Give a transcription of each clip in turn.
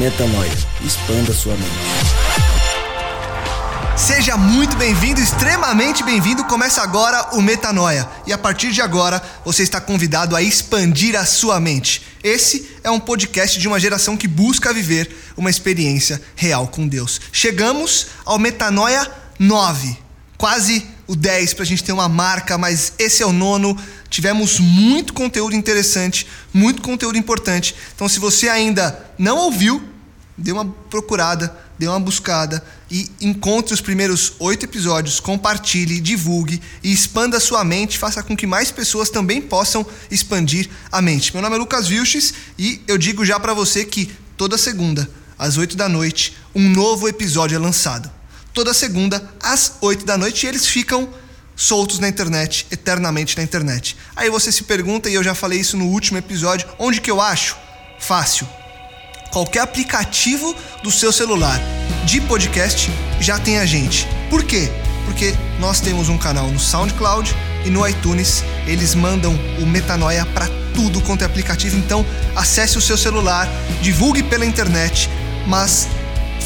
Metanoia. Expanda sua mente. Seja muito bem-vindo, extremamente bem-vindo. Começa agora o Metanoia. E a partir de agora, você está convidado a expandir a sua mente. Esse é um podcast de uma geração que busca viver uma experiência real com Deus. Chegamos ao Metanoia 9, quase o 10 para a gente ter uma marca, mas esse é o nono. Tivemos muito conteúdo interessante, muito conteúdo importante. Então, se você ainda não ouviu, dê uma procurada, dê uma buscada e encontre os primeiros oito episódios, compartilhe, divulgue e expanda sua mente, faça com que mais pessoas também possam expandir a mente. Meu nome é Lucas Vilches e eu digo já para você que toda segunda, às oito da noite, um novo episódio é lançado. Toda segunda, às oito da noite, eles ficam soltos na internet, eternamente na internet. Aí você se pergunta, e eu já falei isso no último episódio, onde que eu acho? Fácil qualquer aplicativo do seu celular de podcast já tem a gente. Por quê? Porque nós temos um canal no SoundCloud e no iTunes. Eles mandam o Metanoia para tudo quanto é aplicativo. Então, acesse o seu celular, divulgue pela internet, mas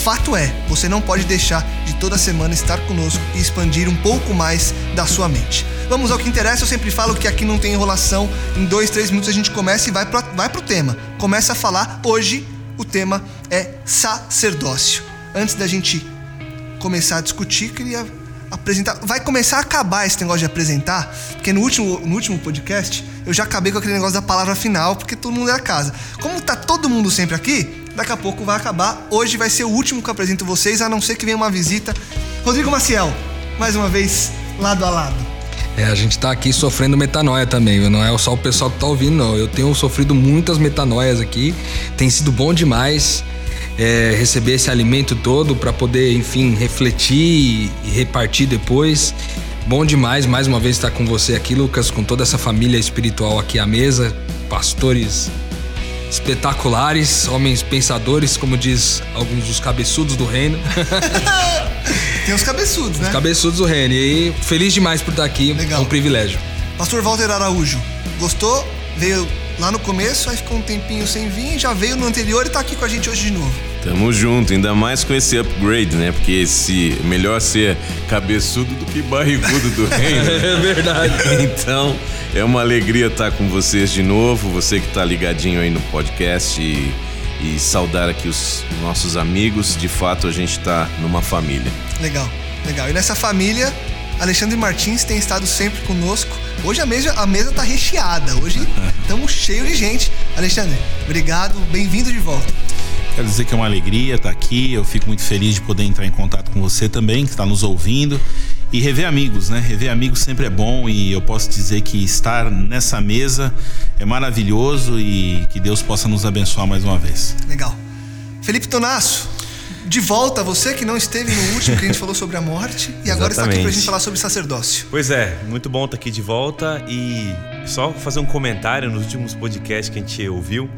fato é, você não pode deixar de toda semana estar conosco e expandir um pouco mais da sua mente. Vamos ao que interessa, eu sempre falo que aqui não tem enrolação. Em dois, três minutos a gente começa e vai, pro, vai pro tema. Começa a falar hoje o tema é sacerdócio. Antes da gente começar a discutir, queria apresentar. Vai começar a acabar esse negócio de apresentar, porque no último, no último podcast eu já acabei com aquele negócio da palavra final, porque todo mundo é casa. Como tá todo mundo sempre aqui, daqui a pouco vai acabar. Hoje vai ser o último que eu apresento vocês, a não ser que venha uma visita. Rodrigo Maciel, mais uma vez, lado a lado. É, a gente tá aqui sofrendo metanoia também, viu? Não é só o pessoal que tá ouvindo, não. Eu tenho sofrido muitas metanoias aqui. Tem sido bom demais é, receber esse alimento todo para poder, enfim, refletir e repartir depois. Bom demais mais uma vez estar com você aqui, Lucas, com toda essa família espiritual aqui à mesa, pastores espetaculares, homens pensadores, como diz alguns dos cabeçudos do reino. Tem os cabeçudos, né? Os cabeçudos do reino. E feliz demais por estar aqui. Legal. É um privilégio. Pastor Walter Araújo, gostou? Veio lá no começo, aí ficou um tempinho sem vir, já veio no anterior e tá aqui com a gente hoje de novo. Tamo junto, ainda mais com esse upgrade, né? Porque esse melhor ser cabeçudo do que barrigudo do reino. é verdade. Então, é uma alegria estar com vocês de novo, você que tá ligadinho aí no podcast e, e saudar aqui os nossos amigos. De fato, a gente tá numa família. Legal, legal. E nessa família, Alexandre Martins tem estado sempre conosco. Hoje a mesa, a mesa tá recheada. Hoje estamos cheios de gente. Alexandre, obrigado, bem-vindo de volta. Quero dizer que é uma alegria estar aqui. Eu fico muito feliz de poder entrar em contato com você também, que está nos ouvindo. E rever amigos, né? Rever amigos sempre é bom e eu posso dizer que estar nessa mesa é maravilhoso e que Deus possa nos abençoar mais uma vez. Legal. Felipe Tonasso, de volta, você que não esteve no último que a gente falou sobre a morte e agora está aqui para a gente falar sobre sacerdócio. Pois é, muito bom estar aqui de volta e só fazer um comentário nos últimos podcasts que a gente ouviu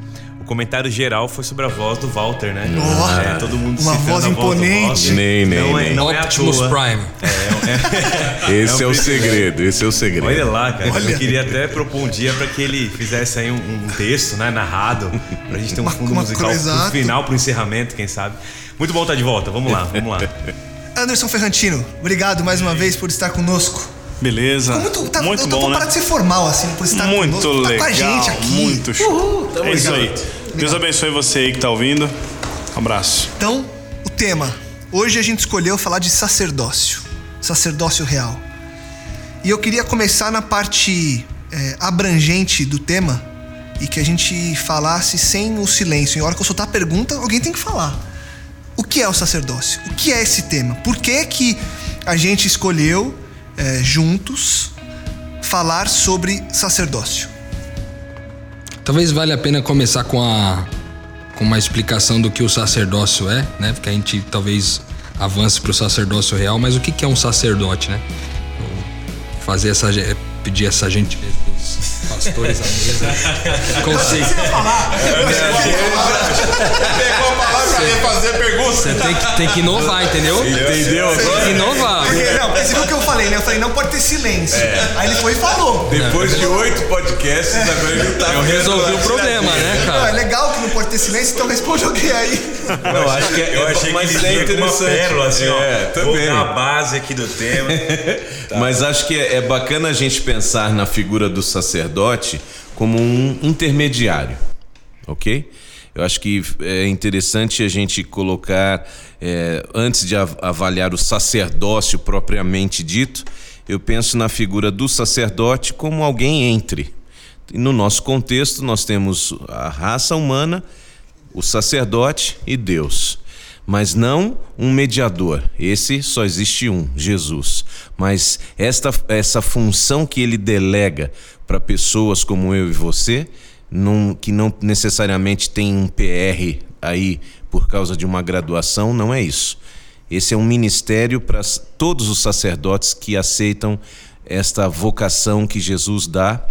comentário geral foi sobre a voz do Walter, né? Oh, é, todo mundo uma voz imponente. nem, nem, não é, não é Optimus Prime. É, é, esse é, um é, o segredo, esse é o segredo. Olha lá, cara. Olha. Eu queria até propor um dia para que ele fizesse aí um, um, texto, né, narrado, pra gente ter um fundo uma, musical pro final, pro encerramento, quem sabe. Muito bom estar de volta. Vamos lá, vamos lá. Anderson Ferrantino, obrigado mais uma vez por estar conosco. Beleza. Muito, tá, muito eu tô, bom, né? de ser formal, assim, por estar muito conosco, legal, tá com a gente aqui. Muito show. Uhul, é isso aí. Deus abençoe você aí que tá ouvindo. Um abraço. Então, o tema Hoje a gente escolheu falar de sacerdócio, sacerdócio real. E eu queria começar na parte é, abrangente do tema e que a gente falasse sem o silêncio. Em hora que eu soltar a pergunta, alguém tem que falar. O que é o sacerdócio? O que é esse tema? Por que, que a gente escolheu é, juntos falar sobre sacerdócio? Talvez valha a pena começar com a com uma explicação do que o sacerdócio é, né? Porque a gente talvez avance para o sacerdócio real, mas o que, que é um sacerdote, né? Fazer essa pedir essa gentileza pastores à mesa. Conceito. Você ia falar. Pegou a palavra pra ia fazer pergunta. Você tem que, tem que inovar, entendeu? Entendeu? Tem que inovar. Porque, não, você viu o que eu falei, né? Eu falei, não pode ter silêncio. É. Aí ele foi e falou. Depois de oito podcasts, agora ele tá Eu resolvi o problema, né, cara? Não, é legal que não pode ter silêncio, então responde alguém aí. Não, acho que é, eu achei que ele é vinha uma pérola, assim, é, ó. Também. Vou a base aqui do tema. Tá. Mas acho que é, é bacana a gente pensar na figura do sacerdote como um intermediário, ok? Eu acho que é interessante a gente colocar, é, antes de avaliar o sacerdócio propriamente dito, eu penso na figura do sacerdote como alguém entre. No nosso contexto, nós temos a raça humana, o sacerdote e Deus mas não um mediador. Esse só existe um, Jesus. Mas esta, essa função que ele delega para pessoas como eu e você, num, que não necessariamente tem um PR aí por causa de uma graduação, não é isso. Esse é um ministério para todos os sacerdotes que aceitam esta vocação que Jesus dá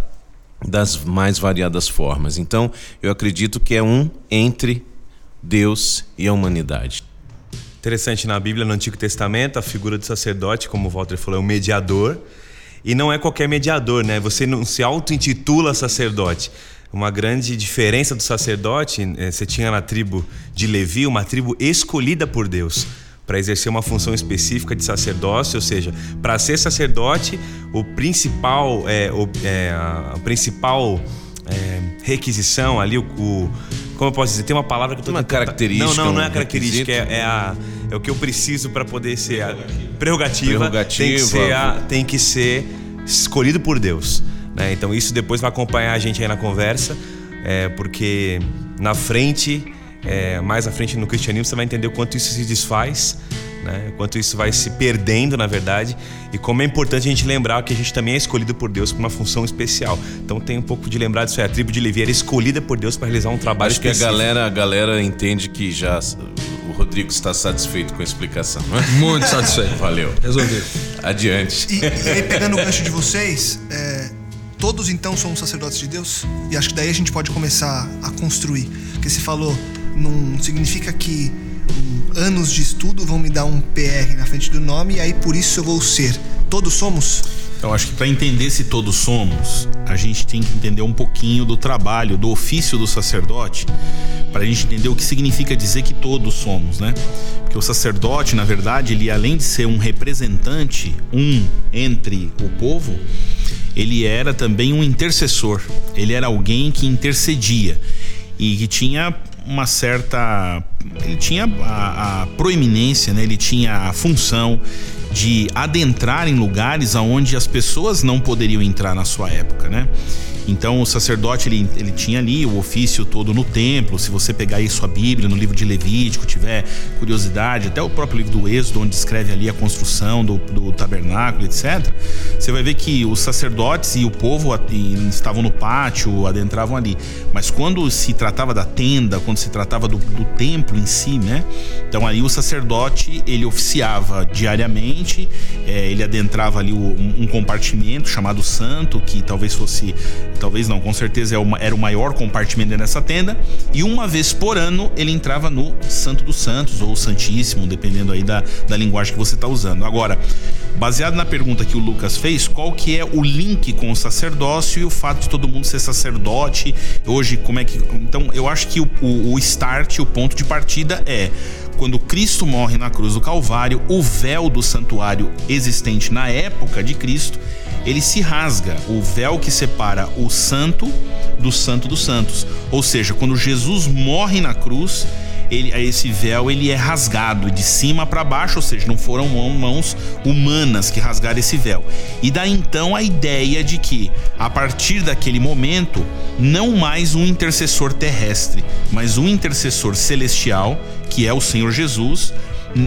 das mais variadas formas. Então, eu acredito que é um entre Deus e a humanidade. Interessante, na Bíblia, no Antigo Testamento, a figura do sacerdote, como o Walter falou, é um mediador. E não é qualquer mediador, né? Você não se auto-intitula sacerdote. Uma grande diferença do sacerdote, eh, você tinha na tribo de Levi, uma tribo escolhida por Deus para exercer uma função específica de sacerdócio, ou seja, para ser sacerdote, o principal, é, o, é, a principal é, requisição ali, o, o, como eu posso dizer, tem uma palavra que eu tô uma característica. Não, não, não é a característica, é, é, a, é o que eu preciso para poder ser a prerrogativa. Prerrogativa. Tem que ser, a, tem que ser escolhido por Deus. Né? Então isso depois vai acompanhar a gente aí na conversa, é, porque na frente, é, mais à frente no cristianismo, você vai entender o quanto isso se desfaz né? Quanto isso vai se perdendo, na verdade, e como é importante a gente lembrar que a gente também é escolhido por Deus para uma função especial. Então tem um pouco de lembrar disso aí. A tribo de Levi era escolhida por Deus para realizar um trabalho Acho específico. que a galera, a galera entende que já Rodrigo está satisfeito com a explicação, não é? Muito satisfeito. Valeu. Resolvido. Adiante. E, e aí, pegando o gancho de vocês, é, todos então somos sacerdotes de Deus? E acho que daí a gente pode começar a construir. Porque você falou, não significa que anos de estudo vão me dar um PR na frente do nome e aí por isso eu vou ser. Todos somos? Eu acho que para entender se todos somos, a gente tem que entender um pouquinho do trabalho, do ofício do sacerdote, para a gente entender o que significa dizer que todos somos, né? Porque o sacerdote, na verdade, ele além de ser um representante, um entre o povo, ele era também um intercessor. Ele era alguém que intercedia e que tinha uma certa. Ele tinha a, a proeminência, né? ele tinha a função de adentrar em lugares aonde as pessoas não poderiam entrar na sua época, né? Então o sacerdote ele, ele tinha ali o ofício todo no templo. Se você pegar aí sua Bíblia no livro de Levítico, tiver curiosidade, até o próprio livro do Êxodo, onde descreve ali a construção do, do tabernáculo, etc., você vai ver que os sacerdotes e o povo estavam no pátio, adentravam ali. Mas quando se tratava da tenda, quando se tratava do, do templo em si, né? Então aí o sacerdote ele oficiava diariamente, é, ele adentrava ali um, um compartimento chamado santo, que talvez fosse talvez não, com certeza é era o maior compartimento nessa tenda, e uma vez por ano ele entrava no Santo dos Santos, ou Santíssimo, dependendo aí da, da linguagem que você está usando. Agora, baseado na pergunta que o Lucas fez, qual que é o link com o sacerdócio e o fato de todo mundo ser sacerdote, hoje como é que... Então, eu acho que o, o, o start, o ponto de partida é quando Cristo morre na cruz do Calvário, o véu do santuário existente na época de Cristo ele se rasga, o véu que separa o santo do santo dos santos. Ou seja, quando Jesus morre na cruz, ele, esse véu ele é rasgado de cima para baixo, ou seja, não foram mãos humanas que rasgaram esse véu. E daí então a ideia de que a partir daquele momento não mais um intercessor terrestre, mas um intercessor celestial, que é o Senhor Jesus,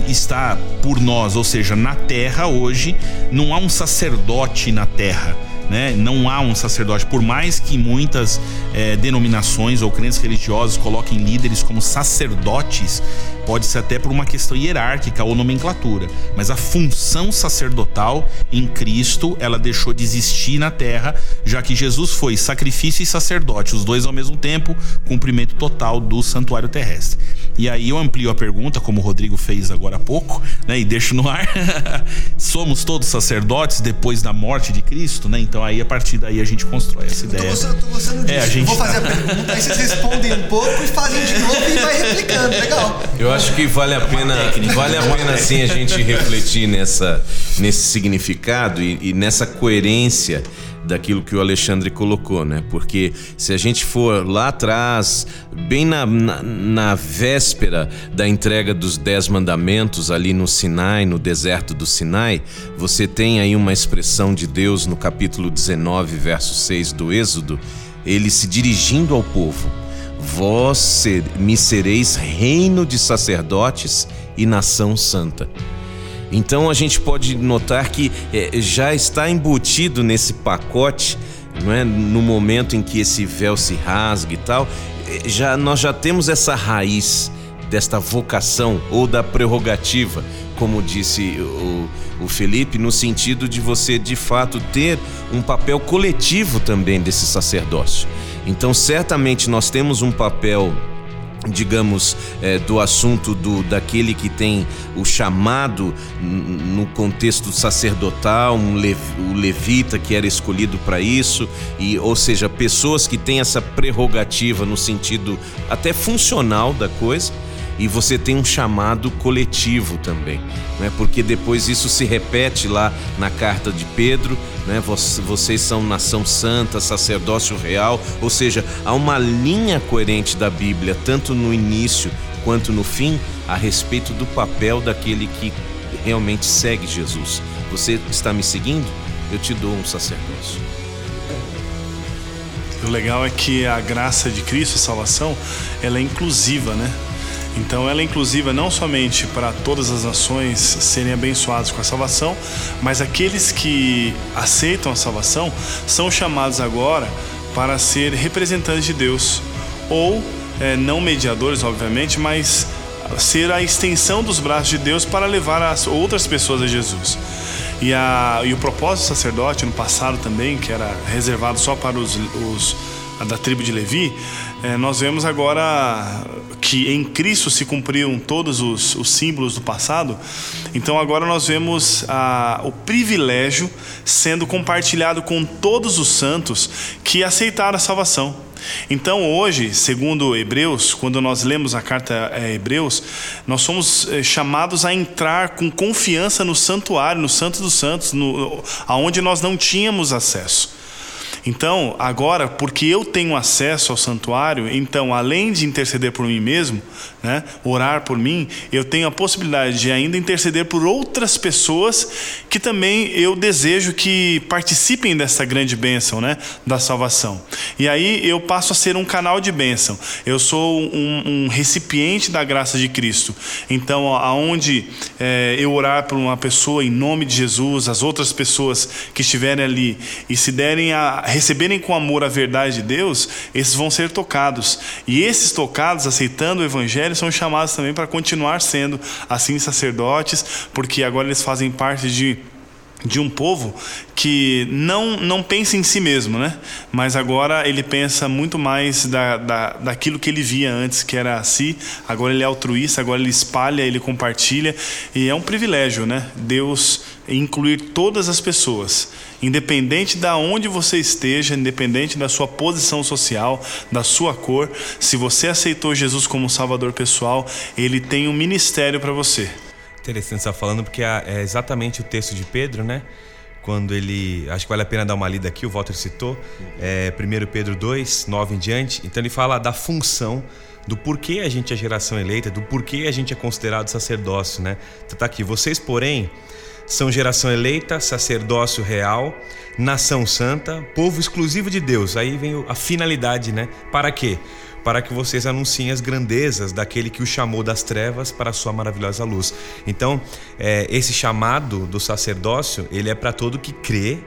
está por nós, ou seja, na terra hoje não há um sacerdote na terra né? Não há um sacerdote, por mais que muitas é, denominações ou crenças religiosas coloquem líderes como sacerdotes, pode ser até por uma questão hierárquica ou nomenclatura, mas a função sacerdotal em Cristo ela deixou de existir na Terra, já que Jesus foi sacrifício e sacerdote, os dois ao mesmo tempo, cumprimento total do santuário terrestre. E aí eu amplio a pergunta, como o Rodrigo fez agora há pouco, né? E deixo no ar. Somos todos sacerdotes depois da morte de Cristo, né? Então aí a partir daí a gente constrói essa ideia. Tô gostando, tô gostando disso. É, a gente... Vou fazer a pergunta, aí vocês respondem um pouco e fazem de novo e vai replicando. Legal. Eu acho que vale a pena, vale a pena sim a gente refletir nessa, nesse significado e, e nessa coerência daquilo que o Alexandre colocou, né? Porque se a gente for lá atrás, bem na, na, na, véspera da entrega dos Dez Mandamentos, ali no Sinai, no deserto do Sinai, você tem aí uma expressão de Deus no capítulo 19, verso 6 do Êxodo, ele se dirigindo ao povo: Vós ser, me sereis reino de sacerdotes e nação santa. Então a gente pode notar que é, já está embutido nesse pacote, não é? no momento em que esse véu se rasga e tal, é, já, nós já temos essa raiz desta vocação ou da prerrogativa, como disse o, o Felipe, no sentido de você de fato ter um papel coletivo também desse sacerdócio. Então, certamente nós temos um papel digamos, é, do assunto do daquele que tem o chamado no contexto sacerdotal, um lev, o levita que era escolhido para isso, e ou seja, pessoas que têm essa prerrogativa no sentido até funcional da coisa e você tem um chamado coletivo também, né? porque depois isso se repete lá na carta de Pedro, né? vocês são nação santa, sacerdócio real, ou seja, há uma linha coerente da Bíblia, tanto no início quanto no fim, a respeito do papel daquele que realmente segue Jesus. Você está me seguindo? Eu te dou um sacerdócio. O legal é que a graça de Cristo, a salvação, ela é inclusiva, né? Então ela é inclusiva não somente para todas as nações serem abençoadas com a salvação, mas aqueles que aceitam a salvação são chamados agora para ser representantes de Deus ou é, não mediadores, obviamente, mas ser a extensão dos braços de Deus para levar as outras pessoas a Jesus. E, a, e o propósito do sacerdote no passado também, que era reservado só para os, os da tribo de Levi, é, nós vemos agora que em Cristo se cumpriram todos os, os símbolos do passado. Então agora nós vemos o privilégio sendo compartilhado com todos os santos que aceitaram a salvação. Então hoje, segundo Hebreus, quando nós lemos a carta a Hebreus, nós somos é, chamados a entrar com confiança no santuário, no Santo dos Santos, no, aonde nós não tínhamos acesso. Então, agora, porque eu tenho acesso ao santuário, então, além de interceder por mim mesmo, né, orar por mim, eu tenho a possibilidade de ainda interceder por outras pessoas que também eu desejo que participem dessa grande bênção, né, da salvação. E aí eu passo a ser um canal de bênção. Eu sou um, um recipiente da graça de Cristo. Então, aonde é, eu orar por uma pessoa em nome de Jesus, as outras pessoas que estiverem ali e se derem a receberem com amor a verdade de Deus, esses vão ser tocados. E esses tocados, aceitando o Evangelho, são chamados também para continuar sendo assim sacerdotes, porque agora eles fazem parte de de um povo que não, não pensa em si mesmo, né? mas agora ele pensa muito mais da, da, daquilo que ele via antes, que era a si, agora ele é altruísta, agora ele espalha, ele compartilha, e é um privilégio, né? Deus incluir todas as pessoas, independente da onde você esteja, independente da sua posição social, da sua cor, se você aceitou Jesus como Salvador pessoal, ele tem um ministério para você. Interessante estar falando porque é exatamente o texto de Pedro, né? Quando ele. Acho que vale a pena dar uma lida aqui, o Walter citou. É, 1 Pedro 2, 9 em diante. Então ele fala da função do porquê a gente é geração eleita, do porquê a gente é considerado sacerdócio, né? Então tá aqui, vocês, porém, são geração eleita, sacerdócio real, nação santa, povo exclusivo de Deus. Aí vem a finalidade, né? Para quê? Para que vocês anunciem as grandezas daquele que o chamou das trevas para a sua maravilhosa luz. Então, é, esse chamado do sacerdócio, ele é para todo que crê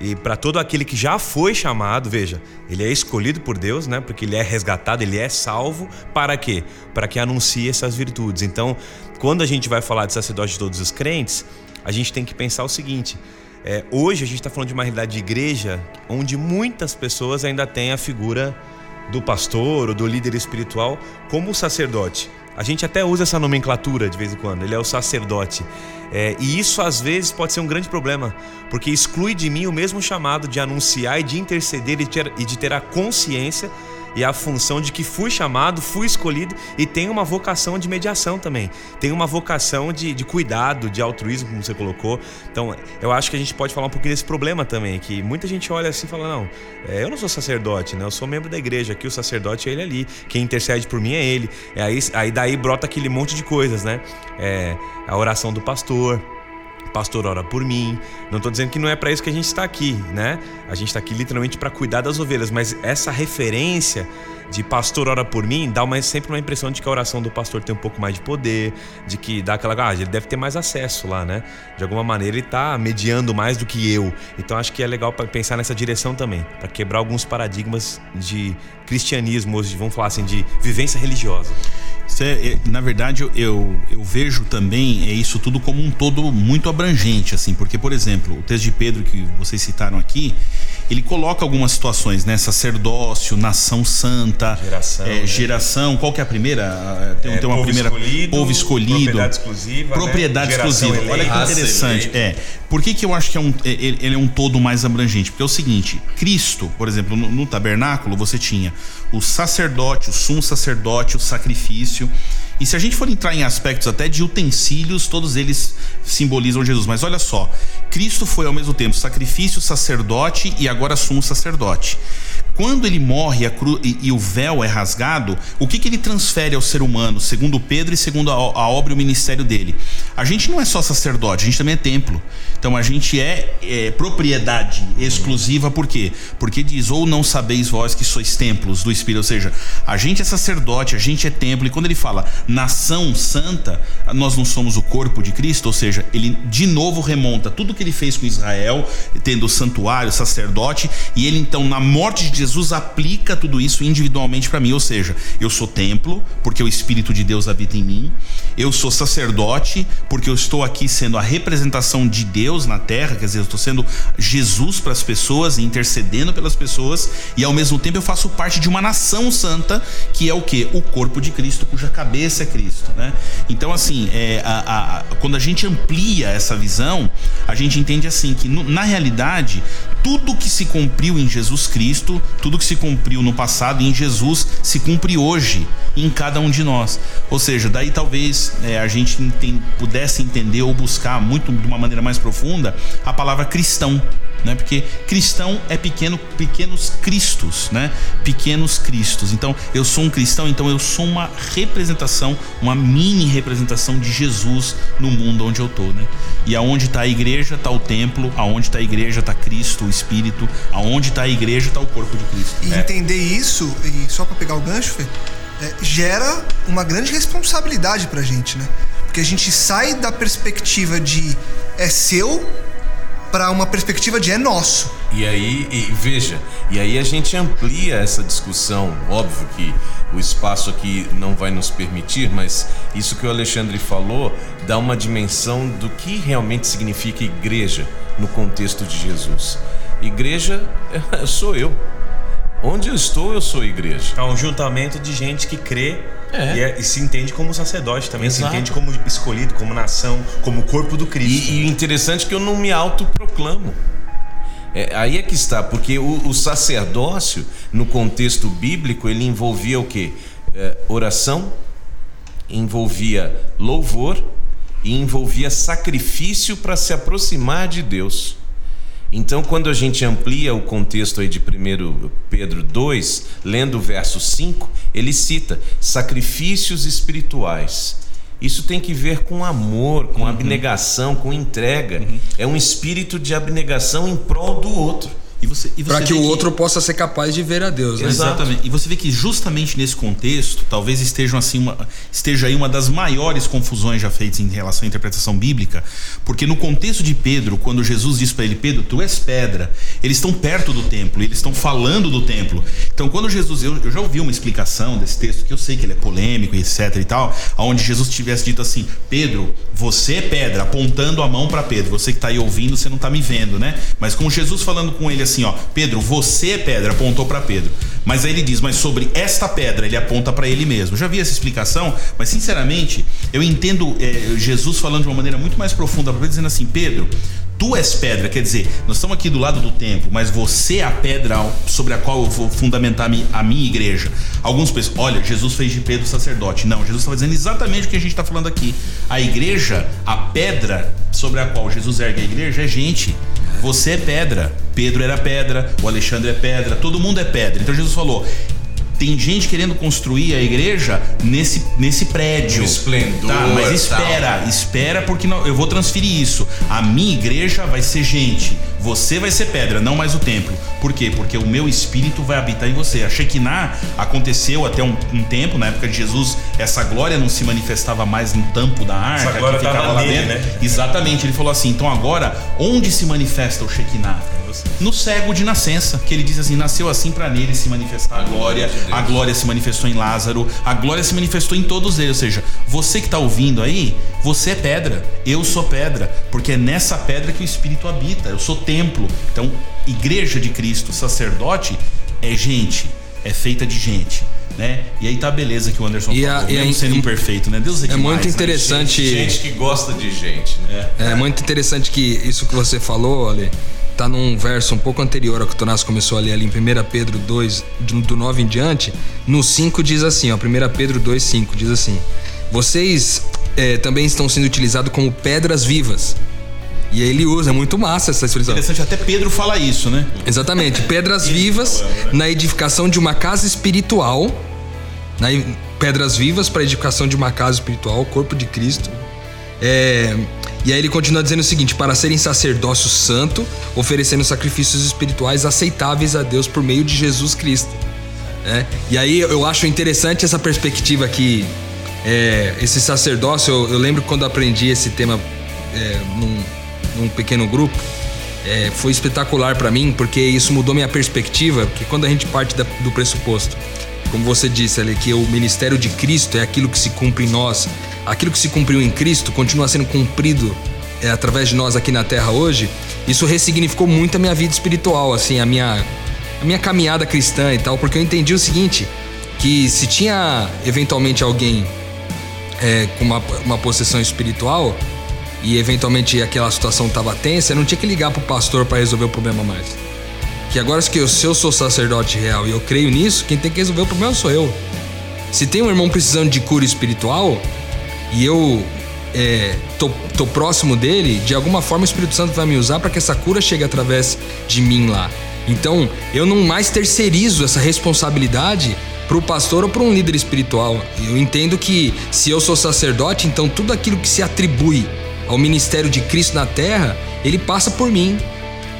e para todo aquele que já foi chamado, veja, ele é escolhido por Deus, né? Porque ele é resgatado, ele é salvo. Para quê? Para que anuncie essas virtudes. Então, quando a gente vai falar de sacerdote de todos os crentes, a gente tem que pensar o seguinte: é, hoje a gente está falando de uma realidade de igreja onde muitas pessoas ainda têm a figura do pastor ou do líder espiritual como sacerdote. A gente até usa essa nomenclatura de vez em quando, ele é o sacerdote. É, e isso às vezes pode ser um grande problema, porque exclui de mim o mesmo chamado de anunciar e de interceder e ter, e de ter a consciência e a função de que fui chamado, fui escolhido e tem uma vocação de mediação também. Tem uma vocação de, de cuidado, de altruísmo, como você colocou. Então, eu acho que a gente pode falar um pouquinho desse problema também, que muita gente olha assim e fala: não, é, eu não sou sacerdote, né? Eu sou membro da igreja, aqui o sacerdote é ele ali. Quem intercede por mim é ele. É aí, aí daí brota aquele monte de coisas, né? É, a oração do pastor pastor ora por mim. Não estou dizendo que não é para isso que a gente está aqui, né? A gente está aqui literalmente para cuidar das ovelhas, mas essa referência de pastor ora por mim dá uma, sempre uma impressão de que a oração do pastor tem um pouco mais de poder, de que dá aquela. Ah, ele deve ter mais acesso lá, né? De alguma maneira ele está mediando mais do que eu. Então acho que é legal para pensar nessa direção também, para quebrar alguns paradigmas de cristianismo, de, vamos falar assim, de vivência religiosa. É, na verdade, eu, eu vejo também é isso tudo como um todo muito abrangente, assim, porque, por exemplo, o texto de Pedro que vocês citaram aqui, ele coloca algumas situações, né? Sacerdócio, nação santa, geração. É, né? geração. Qual que é a primeira? Tem, é, tem uma povo primeira. Escolhido, povo escolhido. Propriedade exclusiva. Propriedade né? exclusiva. Eleita. Olha que interessante. É. Por que, que eu acho que é um, ele, ele, é um todo mais abrangente? Porque é o seguinte: Cristo, por exemplo, no, no tabernáculo você tinha o sacerdote, o sumo sacerdote, o sacrifício. E se a gente for entrar em aspectos até de utensílios, todos eles simbolizam Jesus. Mas olha só, Cristo foi ao mesmo tempo sacrifício, sacerdote e agora sumo sacerdote. Quando ele morre cru, e, e, o véu é rasgado, o que, que ele transfere ao ser humano, segundo Pedro e segundo a, a, obra e o ministério dele? A gente não é só sacerdote, a gente também é templo. Então a gente é, é propriedade exclusiva, por quê? Porque diz: ou não sabeis vós que sois templos do Espírito, ou seja, a gente é sacerdote, a gente é templo. E quando ele fala nação santa, nós não somos o corpo de Cristo, ou seja, ele de novo remonta tudo que ele fez com Israel, tendo o santuário, sacerdote, e ele então, na morte de Jesus aplica tudo isso individualmente para mim, ou seja, eu sou templo, porque o Espírito de Deus habita em mim, eu sou sacerdote, porque eu estou aqui sendo a representação de Deus na terra, quer dizer, eu estou sendo Jesus para as pessoas, intercedendo pelas pessoas, e ao mesmo tempo eu faço parte de uma nação santa, que é o que? O corpo de Cristo, cuja cabeça é Cristo. Né? Então, assim, é, a, a, quando a gente amplia essa visão, a gente entende assim que, na realidade, tudo que se cumpriu em Jesus Cristo, tudo que se cumpriu no passado em Jesus, se cumpre hoje em cada um de nós. Ou seja, daí talvez é, a gente pudesse entender ou buscar muito de uma maneira mais profunda a palavra cristão né? Porque cristão é pequeno, pequenos cristos, né? Pequenos cristos. Então, eu sou um cristão, então eu sou uma representação, uma mini representação de Jesus no mundo onde eu tô, né? E aonde está a igreja, está o templo, aonde está a igreja, está Cristo, o Espírito, aonde está a igreja, está o corpo de Cristo. E é. entender isso, e só para pegar o gancho, Fê, é, gera uma grande responsabilidade pra gente, né? Porque a gente sai da perspectiva de é seu para uma perspectiva de é nosso. E aí, e, veja, e aí a gente amplia essa discussão. Óbvio que o espaço aqui não vai nos permitir, mas isso que o Alexandre falou dá uma dimensão do que realmente significa igreja no contexto de Jesus. Igreja sou eu. Onde eu estou, eu sou igreja. É um juntamento de gente que crê é. E, é, e, se entende como sacerdote também, Exato. se entende como escolhido, como nação, como corpo do Cristo. E, o interessante é que eu não me autoproclamo. É, aí é que está, porque o, o, sacerdócio, no contexto bíblico, ele envolvia o quê? É, oração, envolvia louvor e envolvia sacrifício para se aproximar de Deus. Então, quando a gente amplia o contexto aí de 1 Pedro 2, lendo o verso 5, ele cita sacrifícios espirituais. Isso tem que ver com amor, com abnegação, com entrega. É um espírito de abnegação em prol do outro. E você, e você Para que o outro possa ser capaz de ver a Deus, né? Exatamente. E você vê que justamente nesse contexto, talvez estejam assim uma, esteja aí uma das maiores confusões já feitas em relação à interpretação bíblica, porque no contexto de Pedro, quando Jesus diz para ele, Pedro, tu és pedra, eles estão perto do templo, eles estão falando do templo. Então, quando Jesus, eu, eu já ouvi uma explicação desse texto que eu sei que ele é polêmico e etc e tal, aonde Jesus tivesse dito assim, Pedro, você é pedra, apontando a mão para Pedro. Você que está aí ouvindo, você não está me vendo, né? Mas com Jesus falando com ele assim, ó, Pedro, você é pedra, apontou para Pedro. Mas aí ele diz, mas sobre esta pedra, ele aponta para ele mesmo. Já vi essa explicação, mas sinceramente, eu entendo é, Jesus falando de uma maneira muito mais profunda dizendo assim, Pedro, tu és pedra, quer dizer, nós estamos aqui do lado do templo, mas você é a pedra sobre a qual eu vou fundamentar a minha igreja. Alguns pensam, olha, Jesus fez de Pedro sacerdote. Não, Jesus estava dizendo exatamente o que a gente está falando aqui. A igreja, a pedra sobre a qual Jesus ergue a igreja é gente. Você é pedra. Pedro era pedra, o Alexandre é pedra, todo mundo é pedra. Então Jesus falou: tem gente querendo construir a igreja nesse, nesse prédio. Um esplendor, Tá, mas espera, tal. espera porque não- eu vou transferir isso. A minha igreja vai ser gente. Você vai ser pedra, não mais o templo. Por quê? Porque o meu espírito vai habitar em você. A Shekinah aconteceu até um, um tempo, na época de Jesus, essa glória não se manifestava mais no tampo da arca. Essa glória que ficava lá nele, dentro. né? Exatamente, ele falou assim: então agora, onde se manifesta o Shekinah? No cego de nascença, que ele diz assim: nasceu assim para nele se manifestar a glória, a glória se manifestou em Lázaro, a glória se manifestou em todos eles. Ou seja, você que está ouvindo aí, você é pedra, eu sou pedra, porque é nessa pedra que o Espírito habita, eu sou templo. Então, igreja de Cristo, sacerdote, é gente, é feita de gente. Né? E aí tá a beleza que o Anderson E a- falou, e a- mesmo sendo imperfeito, né? Deus é, É demais, muito né? interessante. Gente que gosta de gente. Né? É muito interessante que isso que você falou, Ale, tá num verso um pouco anterior ao que o Tonás começou a ler ali em 1 Pedro 2, do do 9 em diante. No 5 diz assim, ó, 1 Pedro 2, 5 diz assim: Vocês é, também estão sendo utilizados como pedras vivas. E aí ele usa, é muito massa essa expressão. Interessante, até Pedro fala isso, né? Exatamente, pedras vivas na edificação de uma casa espiritual, na, pedras vivas para edificação de uma casa espiritual, o corpo de Cristo. É, e aí ele continua dizendo o seguinte: para serem sacerdócio santo, oferecendo sacrifícios espirituais aceitáveis a Deus por meio de Jesus Cristo. né? E aí eu acho interessante essa perspectiva que é, esse sacerdócio, eu, eu lembro quando aprendi esse tema é, num, num pequeno grupo, é, foi espetacular para mim, porque isso mudou minha perspectiva, porque quando a gente parte da- do pressuposto, como você disse ali, que o ministério de Cristo é aquilo que se cumpre em nós, aquilo que se cumpriu em Cristo continua sendo cumprido é, através de nós aqui na Terra hoje, isso ressignificou muito a minha vida espiritual, assim, a minha, a minha caminhada cristã e tal, porque eu entendi o seguinte, que se tinha eventualmente alguém é, com uma, uma possessão espiritual e eventualmente aquela situação estava tensa, não tinha que ligar pro pastor para resolver o problema mais. Que agora que eu, se eu sou sacerdote real e eu creio nisso, quem tem que resolver o problema sou eu. Se tem um irmão precisando de cura espiritual e eu é, tô, tô próximo dele, de alguma forma o Espírito Santo vai me usar para que essa cura chegue através de mim lá. Então, eu não mais terceirizo essa responsabilidade para o pastor ou para um líder espiritual. Eu entendo que se eu sou sacerdote, então tudo aquilo que se atribui ao ministério de Cristo na terra, ele passa por mim.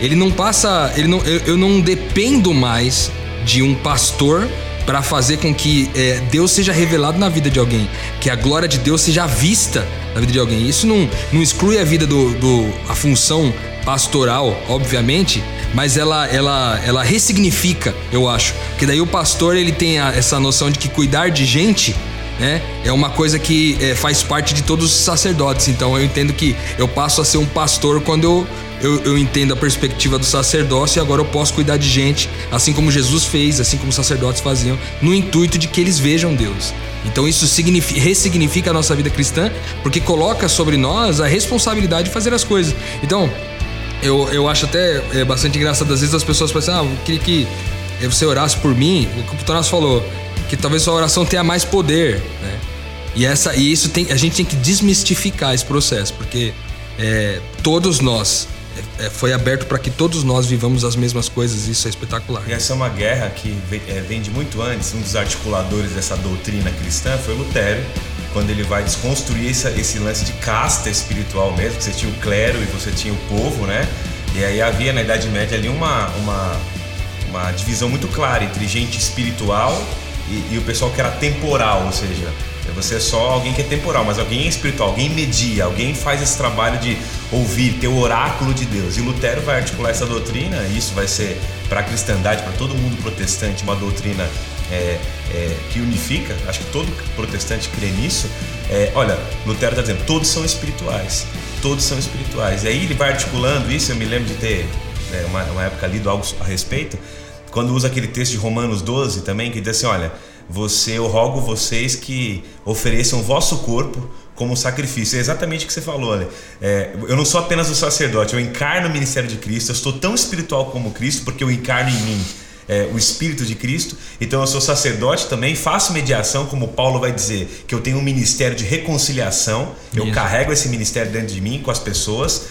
Ele não passa, ele não, eu, eu não dependo mais de um pastor para fazer com que é, Deus seja revelado na vida de alguém, que a glória de Deus seja vista na vida de alguém. Isso não, não exclui a vida do, do a função pastoral, obviamente, mas ela, ela, ela ressignifica, eu acho. Porque daí o pastor ele tem a- essa noção de que cuidar de gente né, é uma coisa que é, faz parte de todos os sacerdotes. Então eu entendo que eu passo a ser um pastor quando eu, eu, eu entendo a perspectiva do sacerdócio e agora eu posso cuidar de gente, assim como Jesus fez, assim como os sacerdotes faziam, no intuito de que eles vejam Deus. Então isso signifi- ressignifica a nossa vida cristã, porque coloca sobre nós a responsabilidade de fazer as coisas. Então, eu, eu acho até é, bastante engraçado, às vezes as pessoas pensam, ah, eu queria que eh, você orasse por mim, o que o Tonas falou, que talvez sua oração tenha mais poder, né? E, essa, e isso tem, a gente tem que desmistificar esse processo, porque é, todos nós é, foi aberto para que todos nós vivamos as mesmas coisas. Isso é espetacular. E essa é uma guerra que é, vem de muito antes. Um dos articuladores dessa doutrina cristã foi Lutero, quando ele vai desconstruir esse, esse lance de casta espiritual mesmo. Você tinha o clero e você tinha o povo, né? E aí havia na Idade Média ali uma, uma, uma divisão muito clara entre gente espiritual e, e o pessoal que era temporal, ou seja, você é só alguém que é temporal, mas alguém é espiritual, alguém media, alguém faz esse trabalho de ouvir, ter o oráculo de Deus. E Lutero vai articular essa doutrina, e isso vai ser para a cristandade, para todo mundo protestante, uma doutrina é, é, que unifica. Acho que todo protestante crê nisso. É, olha, Lutero está dizendo, todos são espirituais, todos são espirituais. E aí ele vai articulando isso. Eu me lembro de ter né, uma, uma época lido algo a respeito, quando usa aquele texto de Romanos 12 também, que diz assim: olha você, eu rogo vocês que ofereçam o vosso corpo como sacrifício. É exatamente o que você falou, olha. É, eu não sou apenas o sacerdote, eu encarno o ministério de Cristo, eu estou tão espiritual como Cristo, porque eu encarno em mim é, o Espírito de Cristo. Então eu sou sacerdote também, faço mediação, como Paulo vai dizer, que eu tenho um ministério de reconciliação, eu Isso. carrego esse ministério dentro de mim com as pessoas,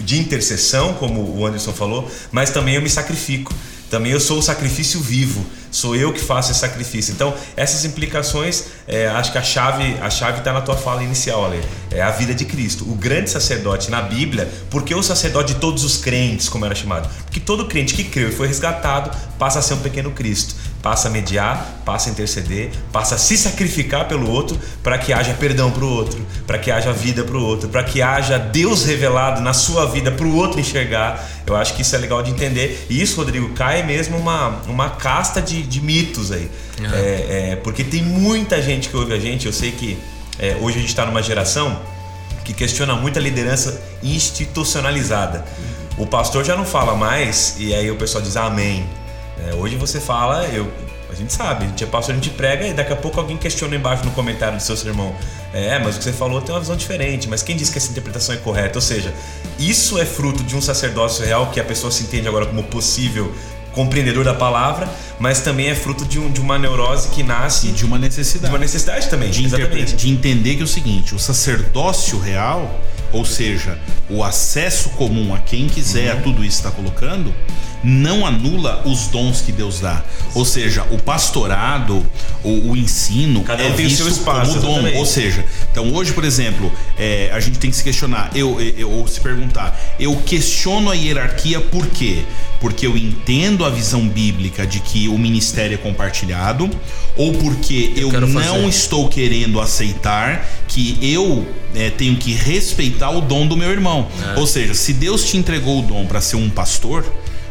de intercessão, como o Anderson falou, mas também eu me sacrifico. Também eu sou o sacrifício vivo, sou eu que faço esse sacrifício. Então, essas implicações, é, acho que a chave a chave está na tua fala inicial, Ale. É a vida de Cristo. O grande sacerdote na Bíblia, porque o sacerdote de todos os crentes, como era chamado? Porque todo crente que creu e foi resgatado passa a ser um pequeno Cristo passa a mediar, passa a interceder, passa a se sacrificar pelo outro para que haja perdão para o outro, para que haja vida para o outro, para que haja Deus revelado na sua vida para o outro enxergar. Eu acho que isso é legal de entender. E isso, Rodrigo, cai mesmo uma, uma casta de, de mitos aí. Uhum. É, é, porque tem muita gente que ouve a gente. Eu sei que é, hoje a gente está numa geração que questiona muito a liderança institucionalizada. O pastor já não fala mais, e aí o pessoal diz amém. É, hoje você fala, eu, a gente sabe, a gente é pastor, a gente prega e daqui a pouco alguém questiona embaixo no comentário do seu sermão. É, mas o que você falou tem uma visão diferente, mas quem disse que essa interpretação é correta? Ou seja, isso é fruto de um sacerdócio real que a pessoa se entende agora como possível compreendedor da palavra, mas também é fruto de, um, de uma neurose que nasce. E de uma necessidade. De uma necessidade também. De, de entender que é o seguinte: o sacerdócio real, ou seja, o acesso comum a quem quiser uhum. a tudo isso está colocando, não anula os dons que Deus dá. Ou seja, o pastorado, o, o ensino Cada é visto espaço, como dom. Exatamente. Ou seja, então hoje, por exemplo, é, a gente tem que se questionar, eu, eu, ou se perguntar, eu questiono a hierarquia por quê? Porque eu entendo a visão bíblica de que o ministério é compartilhado, ou porque eu, eu não fazer. estou querendo aceitar que eu é, tenho que respeitar o dom do meu irmão. É. Ou seja, se Deus te entregou o dom para ser um pastor,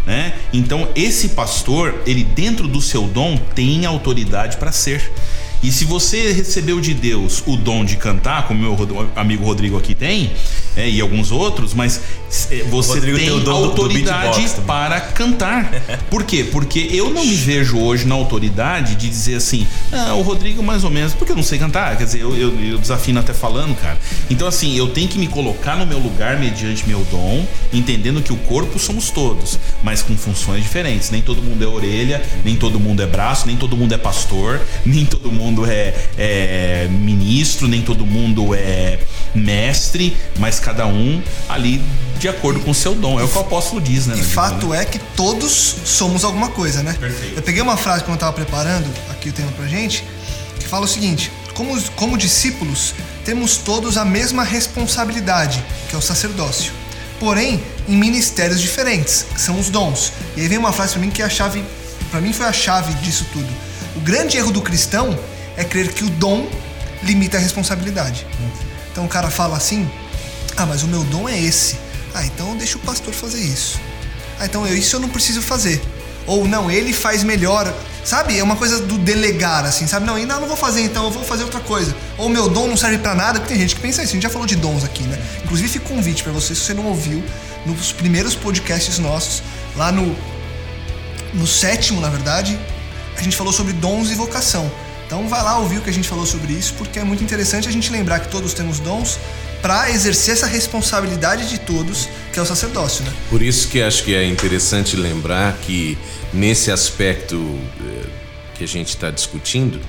né? Então esse pastor, ele dentro do seu dom tem autoridade para ser. E se você recebeu de Deus o dom de cantar, como meu amigo Rodrigo aqui tem, é, e alguns outros, mas é, você tem, tem autoridade do, do para cantar. Por quê? Porque eu não me vejo hoje na autoridade de dizer assim, ah, o Rodrigo mais ou menos, porque eu não sei cantar. Quer dizer, eu, eu, eu desafino até falando, cara. Então, assim, eu tenho que me colocar no meu lugar mediante meu dom, entendendo que o corpo somos todos, mas com funções diferentes. Nem todo mundo é orelha, nem todo mundo é braço, nem todo mundo é pastor, nem todo mundo mundo é, é ministro, nem todo mundo é mestre, mas cada um ali de acordo com o seu dom. É o que o apóstolo diz, né? E fato né? é que todos somos alguma coisa, né? Perfeito. Eu peguei uma frase quando eu estava preparando aqui o tema pra gente, que fala o seguinte: como, como discípulos, temos todos a mesma responsabilidade, que é o sacerdócio. Porém, em ministérios diferentes, que são os dons. E aí vem uma frase para mim que é a chave, para mim foi a chave disso tudo. O grande erro do cristão é crer que o dom limita a responsabilidade. Então o cara fala assim: ah, mas o meu dom é esse. Ah, então deixa o pastor fazer isso. Ah, então eu, isso eu não preciso fazer. Ou não, ele faz melhor. Sabe? É uma coisa do delegar, assim, sabe? Não, ainda não vou fazer, então eu vou fazer outra coisa. Ou meu dom não serve para nada, porque tem gente que pensa isso. A gente já falou de dons aqui, né? Inclusive, fica convite para você, se você não ouviu, nos primeiros podcasts nossos, lá no, no sétimo, na verdade, a gente falou sobre dons e vocação. Então vai lá ouvir o que a gente falou sobre isso, porque é muito interessante a gente lembrar que todos temos dons para exercer essa responsabilidade de todos, que é o sacerdócio, né? Por isso que acho que é interessante lembrar que nesse aspecto eh, que a gente está discutindo,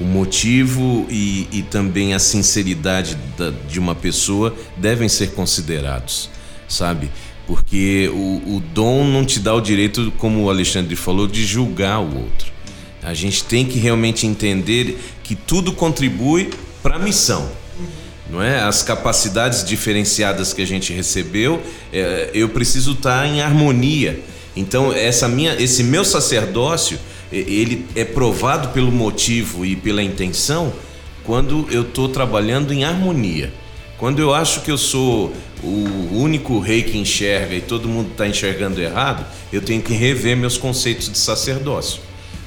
o motivo e, e também a sinceridade da, de uma pessoa devem ser considerados, sabe? Porque o, o dom não te dá o direito, como o Alexandre falou, de julgar o outro. A gente tem que realmente entender que tudo contribui para a missão. Não é? As capacidades diferenciadas que a gente recebeu, é, eu preciso estar em harmonia. Então, essa minha, esse meu sacerdócio, ele é provado pelo motivo e pela intenção quando eu estou trabalhando em harmonia. Quando eu acho que eu sou o único rei que enxerga e todo mundo está enxergando errado, eu tenho que rever meus conceitos de sacerdócio.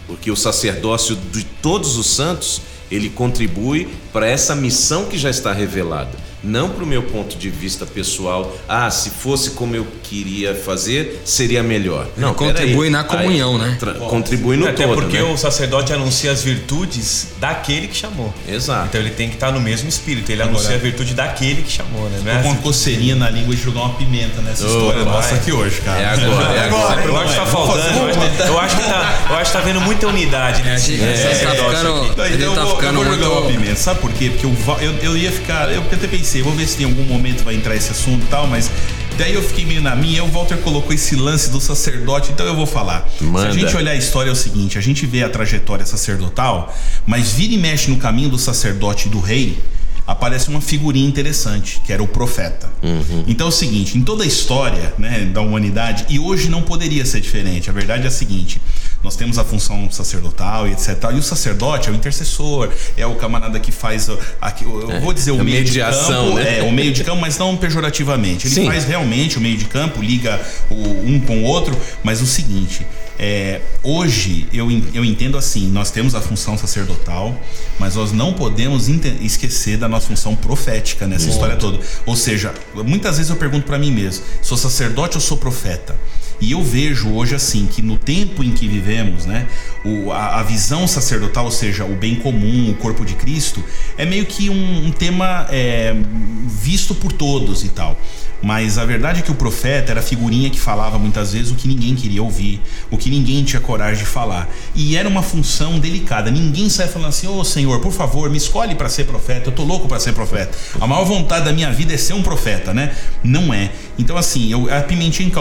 Porque o sacerdócio de todos os santos, ele contribui para essa missão que já está revelada. Não para o meu ponto de vista pessoal, ah, se fosse como eu queria fazer, seria melhor. Não, contribui na comunhão, né? tra- Contribui no Até todo, porque né? o sacerdote anuncia as virtudes daquele que chamou. Exato. Então ele tem que estar no mesmo espírito. Ele anuncia a virtude daquele que chamou, né? É Tô com uma assim? coceirinha na língua de jogar uma pimenta nessa história vai. nossa aqui hoje, cara. É agora, é agora. Eu acho que tá faltando. Eu acho, que tá, eu acho que tá vendo muita unidade É, nesse gente, a gente tá sacerdote ficando, aqui. Então, a gente eu, tá vou, ficando eu vou jogar uma muito... pimenta, sabe por quê? Porque eu, eu, eu ia ficar. Eu até pensei, vou ver se em algum momento vai entrar esse assunto e tal, mas daí eu fiquei meio na minha. O Walter colocou esse lance do sacerdote, então eu vou falar. Manda. Se a gente olhar a história, é o seguinte: a gente vê a trajetória sacerdotal, mas vira e mexe no caminho do sacerdote e do rei. Aparece uma figurinha interessante, que era o profeta. Então é o seguinte, em toda a história né, da humanidade, e hoje não poderia ser diferente. A verdade é a seguinte: nós temos a função sacerdotal e etc. E o sacerdote é o intercessor, é o camarada que faz. aqui, eu eu vou dizer o a meio mediação, de campo, né? é o meio de campo, mas não pejorativamente. Ele Sim. faz realmente o meio de campo, liga o, um com o outro, mas o seguinte. É, hoje eu, eu entendo assim, nós temos a função sacerdotal, mas nós não podemos esquecer da nossa função profética nessa história toda. Ou seja, muitas vezes eu pergunto para mim mesmo, sou sacerdote ou sou profeta? E eu vejo hoje assim que no tempo em que vivemos, né, o, a, a visão sacerdotal, ou seja, o bem comum, o corpo de Cristo, é meio que um, um tema é, visto por todos e tal. Mas a verdade é que o profeta era a figurinha que falava muitas vezes o que ninguém queria ouvir, o que ninguém tinha coragem de falar. E era uma função delicada. Ninguém sai falando assim: Ô Senhor, por favor, me escolhe para ser profeta. Eu tô louco para ser profeta. A maior vontade da minha vida é ser um profeta, né? Não é. Então, assim, eu, a pimentinha que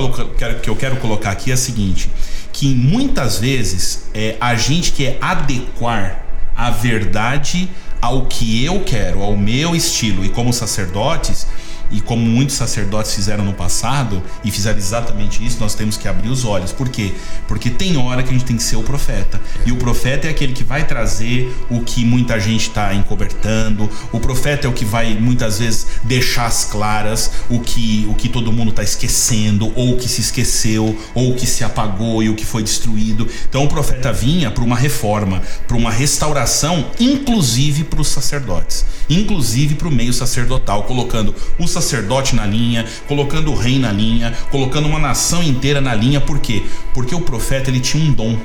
eu quero- colocar aqui é a seguinte: que muitas vezes é, a gente quer adequar a verdade ao que eu quero, ao meu estilo. E como sacerdotes, e como muitos sacerdotes fizeram no passado e fizeram exatamente isso, nós temos que abrir os olhos. Por quê? Porque tem hora que a gente tem que ser o profeta. E o profeta é aquele que vai trazer o que muita gente está encobertando. O profeta é o que vai muitas vezes deixar as claras o que, o que todo mundo está esquecendo, ou o que se esqueceu, ou o que se apagou e o que foi destruído. Então o profeta vinha para uma reforma, para uma restauração, inclusive para os sacerdotes, inclusive para o meio sacerdotal, colocando o sacerdote na linha, colocando o rei na linha, colocando uma nação inteira na linha. Por quê? Porque o profeta ele tinha um dom.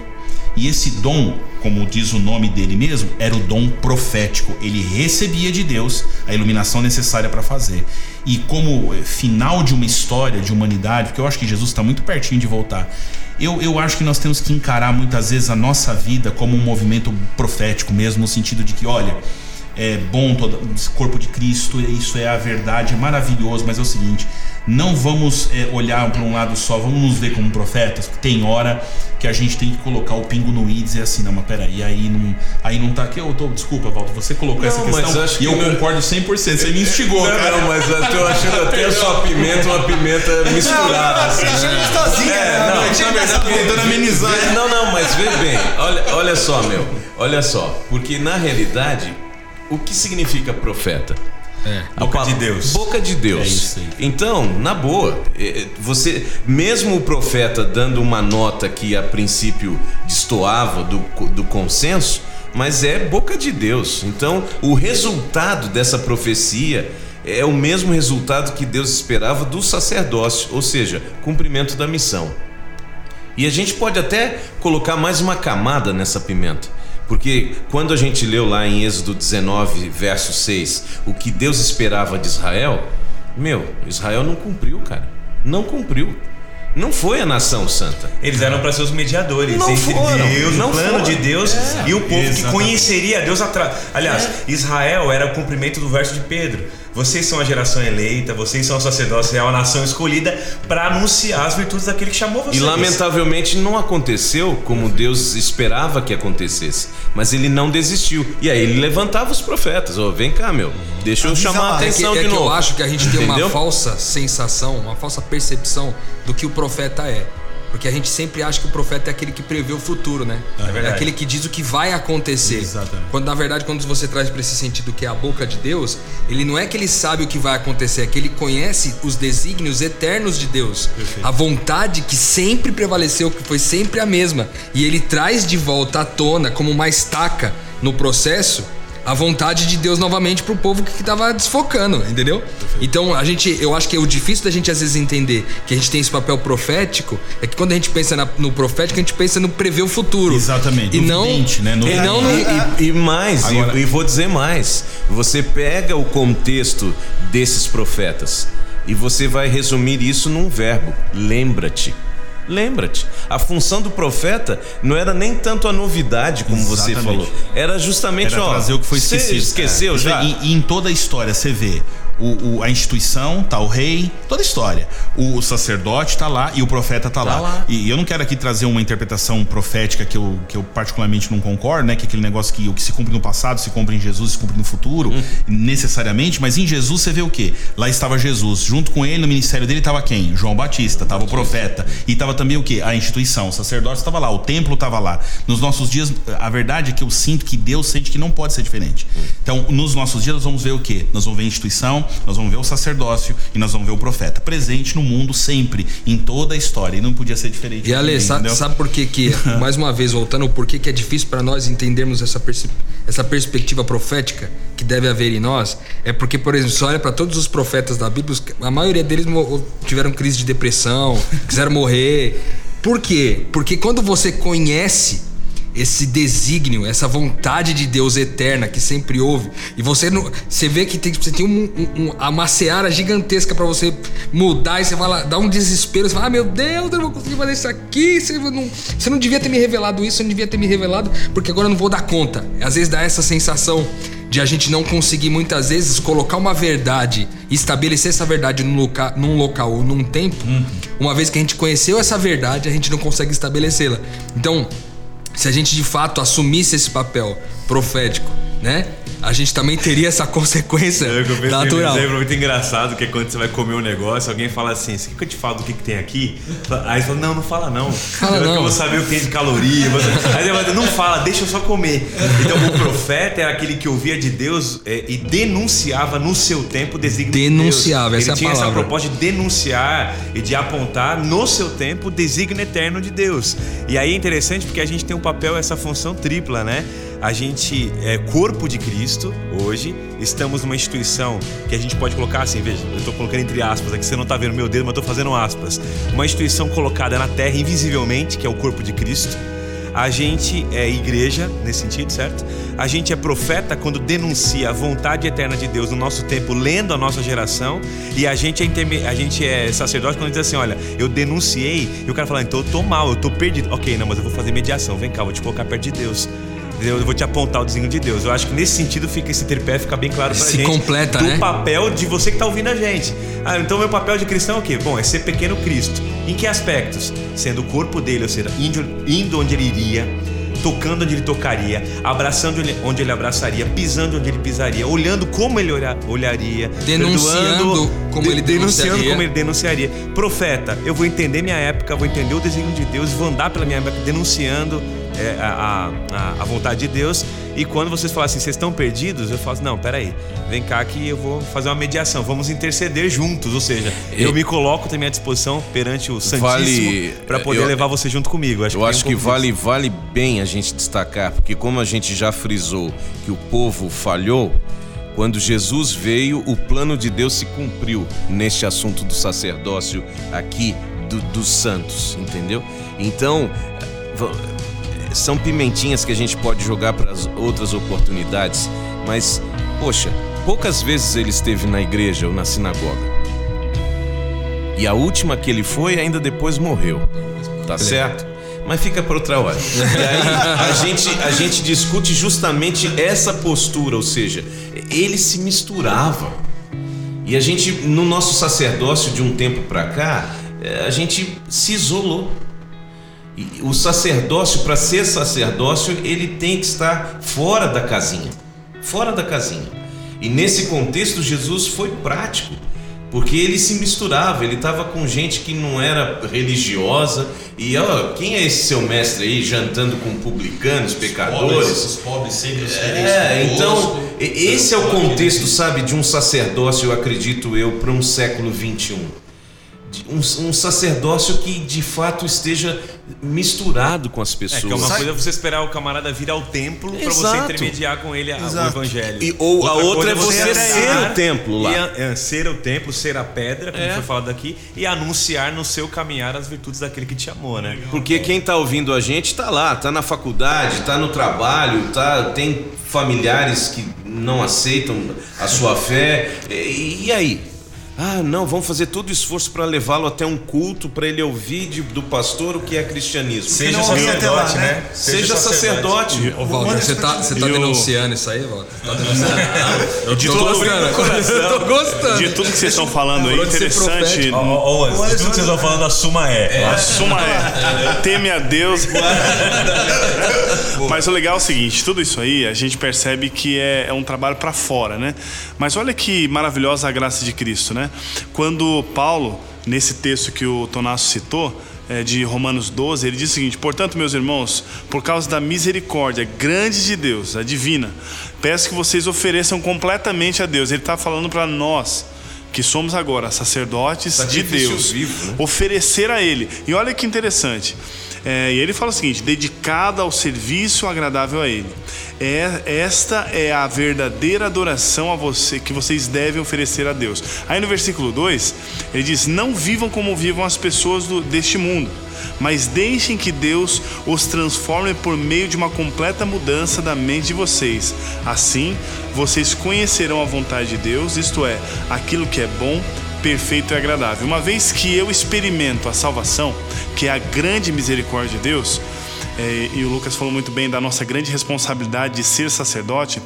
E esse dom, como diz o nome dele mesmo, era o dom profético. Ele recebia de Deus a iluminação necessária para fazer. E como eh, final de uma história de humanidade, porque eu acho que Jesus está muito pertinho de voltar. Eu, eu acho que nós temos que encarar muitas vezes a nossa vida como um movimento profético mesmo, no sentido de que, olha, é bom todo esse corpo de Cristo, isso é a verdade, é maravilhoso, mas é o seguinte, não vamos é, olhar para um lado só, vamos nos ver como profetas, porque tem hora que a gente tem que colocar o pingo no i e dizer assim, não, mas peraí, aí não, aí não tá aqui, eu tô, desculpa, Walter, você colocou essa Não, mas questão acho e que eu não- concordo 100%, você me instigou, Não, cara. não, mas eu tô achando até a sua pimenta uma pimenta misturada. assim. gostosinha, É, né? não, gente na verdade, tentando amenizar. Não, não, mas vê bem. Olha, olha só, meu. Olha só. Porque na realidade, o que significa profeta? É. A Boca de Deus. Boca de Deus. É isso aí. Então, na boa, eh, você, mesmo o profeta dando uma nota que a princípio destoava do, do consenso, mas é boca de Deus. Então, o resultado dessa profecia é o mesmo resultado que Deus esperava do sacerdócio, ou seja, cumprimento da missão. E a gente pode até colocar mais uma camada nessa pimenta. Porque quando a gente leu lá em Êxodo 19, verso 6, o que Deus esperava de Israel, meu, Israel não cumpriu, cara. Não cumpriu. Não foi a nação santa. Eles eram para ser os mediadores Não entre foram, Deus, não o plano foram. de Deus e o povo que exatamente. conheceria Deus atrás. Aliás, Israel era o cumprimento do verso de Pedro. Vocês são a geração eleita, vocês são a sacerdócio real, a nação escolhida para anunciar as virtudes daquele que chamou vocês. E lamentavelmente não aconteceu como Deus esperava que acontecesse. Mas ele não desistiu. E aí ele levantava os profetas. Ó, vem cá, meu. Deixa eu Avisa chamar a lá. É que, atenção é de que novo. eu acho que a gente tem uma falsa sensação, uma falsa percepção do que o profeta é. Porque a gente sempre acha que o profeta é aquele que prevê o futuro, né? É, verdade. aquele que diz o que vai acontecer. Exatamente. Quando na verdade, quando você traz para esse sentido que é a boca de Deus, ele não é que ele sabe o que vai acontecer, é que ele conhece os desígnios eternos de Deus. A vontade que sempre prevaleceu, que foi sempre a mesma. E ele traz de volta à tona, como uma estaca no processo, a vontade de Deus novamente pro povo que tava desfocando, entendeu? Então, a gente, eu acho que é o difícil da gente às vezes entender que a gente tem esse papel profético, é que quando a gente pensa na- no profético, a gente pensa no prever o futuro. Exatamente, E no não, vidente, né? No e não no, E, e- e mais, e- Agora- e, vou dizer mais. Você pega o contexto desses profetas e você vai resumir isso num verbo: lembra-te. Lembra-te. A função do profeta não era nem tanto a novidade, como você Exatamente. falou. Era justamente, Era ó. o que foi você esquecido. Esqueceu É. já? E, e em toda a história você vê o, o- a instituição, tá o rei, toda a história. O sacerdote tá lá e o profeta tá, lá. lá. E eu não quero aqui trazer uma interpretação profética que eu, que eu particularmente não concordo, né? Que é aquele negócio que o que se cumpre no passado se cumpre em Jesus, se cumpre no futuro, Hum. necessariamente. Mas em Jesus você vê o quê? Lá estava Jesus. Junto com ele, no ministério dele, estava quem? João Batista, tava o profeta. E tava também o quê? A instituição. O sacerdócio estava lá, o templo estava lá. Nos nossos dias, a verdade é que eu sinto que Deus sente que não pode ser diferente. Então, nos nossos dias, nós vamos ver o quê? Nós vamos ver a instituição, nós vamos ver o sacerdócio e nós vamos ver o profeta. Presente no mundo sempre, em toda a história. E não podia ser diferente. E Ale, também, sa- entendeu? sabe por que que, mais uma vez, voltando, o porquê que é difícil para nós entendermos essa, perce- essa perspectiva profética que deve haver em nós? É porque, por exemplo, você olha para todos os profetas da Bíblia, a maioria deles tiveram crise de depressão, quiseram morrer. Por quê? Porque quando você conhece esse desígnio, essa vontade de Deus eterna que sempre houve, e você não, você vê que tem, você tem um, um, um- uma seara gigantesca para você mudar e você lá, dá um desespero, você fala, ah, meu Deus, eu não vou conseguir fazer isso aqui, você não, você não devia ter me revelado isso, você não devia ter me revelado, porque agora eu não vou dar conta. Às vezes dá essa sensação de a gente não conseguir muitas vezes colocar uma verdade e estabelecer essa verdade num, loca, num local ou num tempo, uma vez que a gente conheceu essa verdade, a gente não consegue estabelecê-la. Então, se a gente de fato assumisse esse papel profético, né? A gente também teria essa consequência Eu pensei natural. exemplo muito engraçado que é quando você vai comer um negócio, alguém fala assim: Você quer que eu te falo do que, que tem aqui? Aí você fala: Não, não fala não. Fala eu, não. eu vou saber o que tem de caloria. Aí você fala: Não fala, deixa eu só comer. Então o profeta era aquele que ouvia de Deus é, e denunciava no seu tempo o desígnio Denunciava, de Deus. essa é a Ele tinha essa proposta de denunciar e de apontar no seu tempo o eterno de Deus. E aí é interessante porque a gente tem um papel, essa função tripla, né? A gente é corpo de Cristo hoje, estamos numa instituição que a gente pode colocar assim, veja, eu tô colocando entre aspas, aqui você não tá vendo meu dedo, mas tô fazendo aspas. Uma instituição colocada na terra invisivelmente, que é o corpo de Cristo. A gente é igreja nesse sentido, certo? A gente é profeta quando denuncia a vontade eterna de Deus no nosso tempo, lendo a nossa geração. E a gente é, interme- a gente é sacerdote quando diz assim: olha, eu denunciei. E o cara fala: então eu tô mal, eu tô perdido. Ok, não, mas eu vou fazer mediação. Vem cá, vou te colocar perto de Deus. Eu vou te apontar o desígnio de Deus. Eu acho que nesse sentido fica esse tripé fica bem claro pra Se gente. completa, do né? papel de você que tá ouvindo a gente. Ah, então meu papel de cristão é o quê? Bom, é ser pequeno Cristo. Em que aspectos? Sendo o corpo dele, ou seja, indo, indo onde ele iria, tocando onde ele tocaria, abraçando onde ele, abraçaria, pisando onde ele pisaria, olhando como ele olha- olharia, Denunciando como ele denunciando denunciaria. como ele denunciaria. Profeta, eu vou entender minha época, vou entender o desígnio de Deus, vou andar pela minha época denunciando é, a, a, a vontade de Deus. E quando vocês falam assim, vocês estão perdidos, eu falo assim, não, peraí, vem cá que eu vou fazer uma mediação, vamos interceder juntos. Ou seja, eu me coloco também à disposição perante o Santíssimo Vale- para poder eu- levar você junto comigo. Eu tem acho um que vale, vale bem a gente destacar, porque como a gente já frisou que o povo falhou, quando Jesus veio, o plano de Deus se cumpriu neste assunto do sacerdócio aqui do- dos santos, entendeu? Então, são pimentinhas que a gente pode jogar para as outras oportunidades, mas, poxa, poucas vezes ele esteve na igreja ou na sinagoga. E a última que ele foi, ainda depois morreu. Tá certo? Mas fica para outra hora. E aí a gente, a gente discute justamente essa postura, ou seja, ele se misturava. E a gente, no nosso sacerdócio de um tempo para cá, eh, a gente se isolou. E o sacerdócio, para ser sacerdócio, ele tem que estar fora da casinha. Fora da casinha. E nesse contexto, Jesus foi prático. Porque ele se misturava, ele estava com gente que não era religiosa. E ó, quem é esse seu mestre aí jantando com publicanos, pecadores? Os pobres sempre os É, então, esse é o contexto, sabe, de um sacerdócio, eu acredito eu, para um século 21. Um, um sacerdócio que de fato esteja misturado com as É, pessoas. que é uma Sabe- coisa você esperar o camarada vir ao templo pra você intermediar com ele a- o evangelho. E- ou a outra coisa é você ser o templo lá. e a- é, ser o templo, ser a pedra, como É. foi falado aqui, e anunciar no seu caminhar as virtudes daquele que te amou, né? Porque quem está ouvindo a gente está lá, está na faculdade, está no trabalho, tá, tem familiares que não aceitam a sua fé. E, e aí? Ah, não, vamos fazer todo o esforço para levá-lo até um culto, para ele ouvir de- do pastor o que é cristianismo. Seja até lá, sacerdote, né? né? Seja sacerdote. Ô, Walter, você tá, você tá denunciando isso aí, Walter? Tá denunciando? Eu De tô tudo- gostando. Eu tô gostando. De tudo que vocês estão falando aí, interessante. ó, ó, de tudo que vocês estão falando, a suma é. A suma é, teme a Deus. Mas o legal é o seguinte, tudo isso aí a gente percebe que é, é um trabalho para fora, né? Mas olha que maravilhosa a graça de Cristo, né? Quando Paulo, nesse texto que o Tonasso citou, é, de Romanos 12, ele diz o seguinte: Portanto, meus irmãos, por causa da misericórdia grande de Deus, a divina, peço que vocês ofereçam completamente a Deus. Ele está falando para nós que somos agora sacerdotes de Sacrifício Deus, vivo, né? oferecer a Ele. E olha que interessante. É, e ele fala o seguinte: dedicada ao serviço agradável a Ele. É, esta é a verdadeira adoração a você que vocês devem oferecer a Deus. Aí no versículo 2, ele diz: Não vivam como vivam as pessoas do- deste mundo, mas deixem que Deus os transforme por meio de uma completa mudança da mente de vocês. Assim, vocês conhecerão a vontade de Deus, isto é, aquilo que é bom, perfeito e agradável. Uma vez que eu experimento a salvação, que é a grande misericórdia de Deus, eh, e o Lucas falou muito bem da nossa grande responsabilidade de ser sacerdote,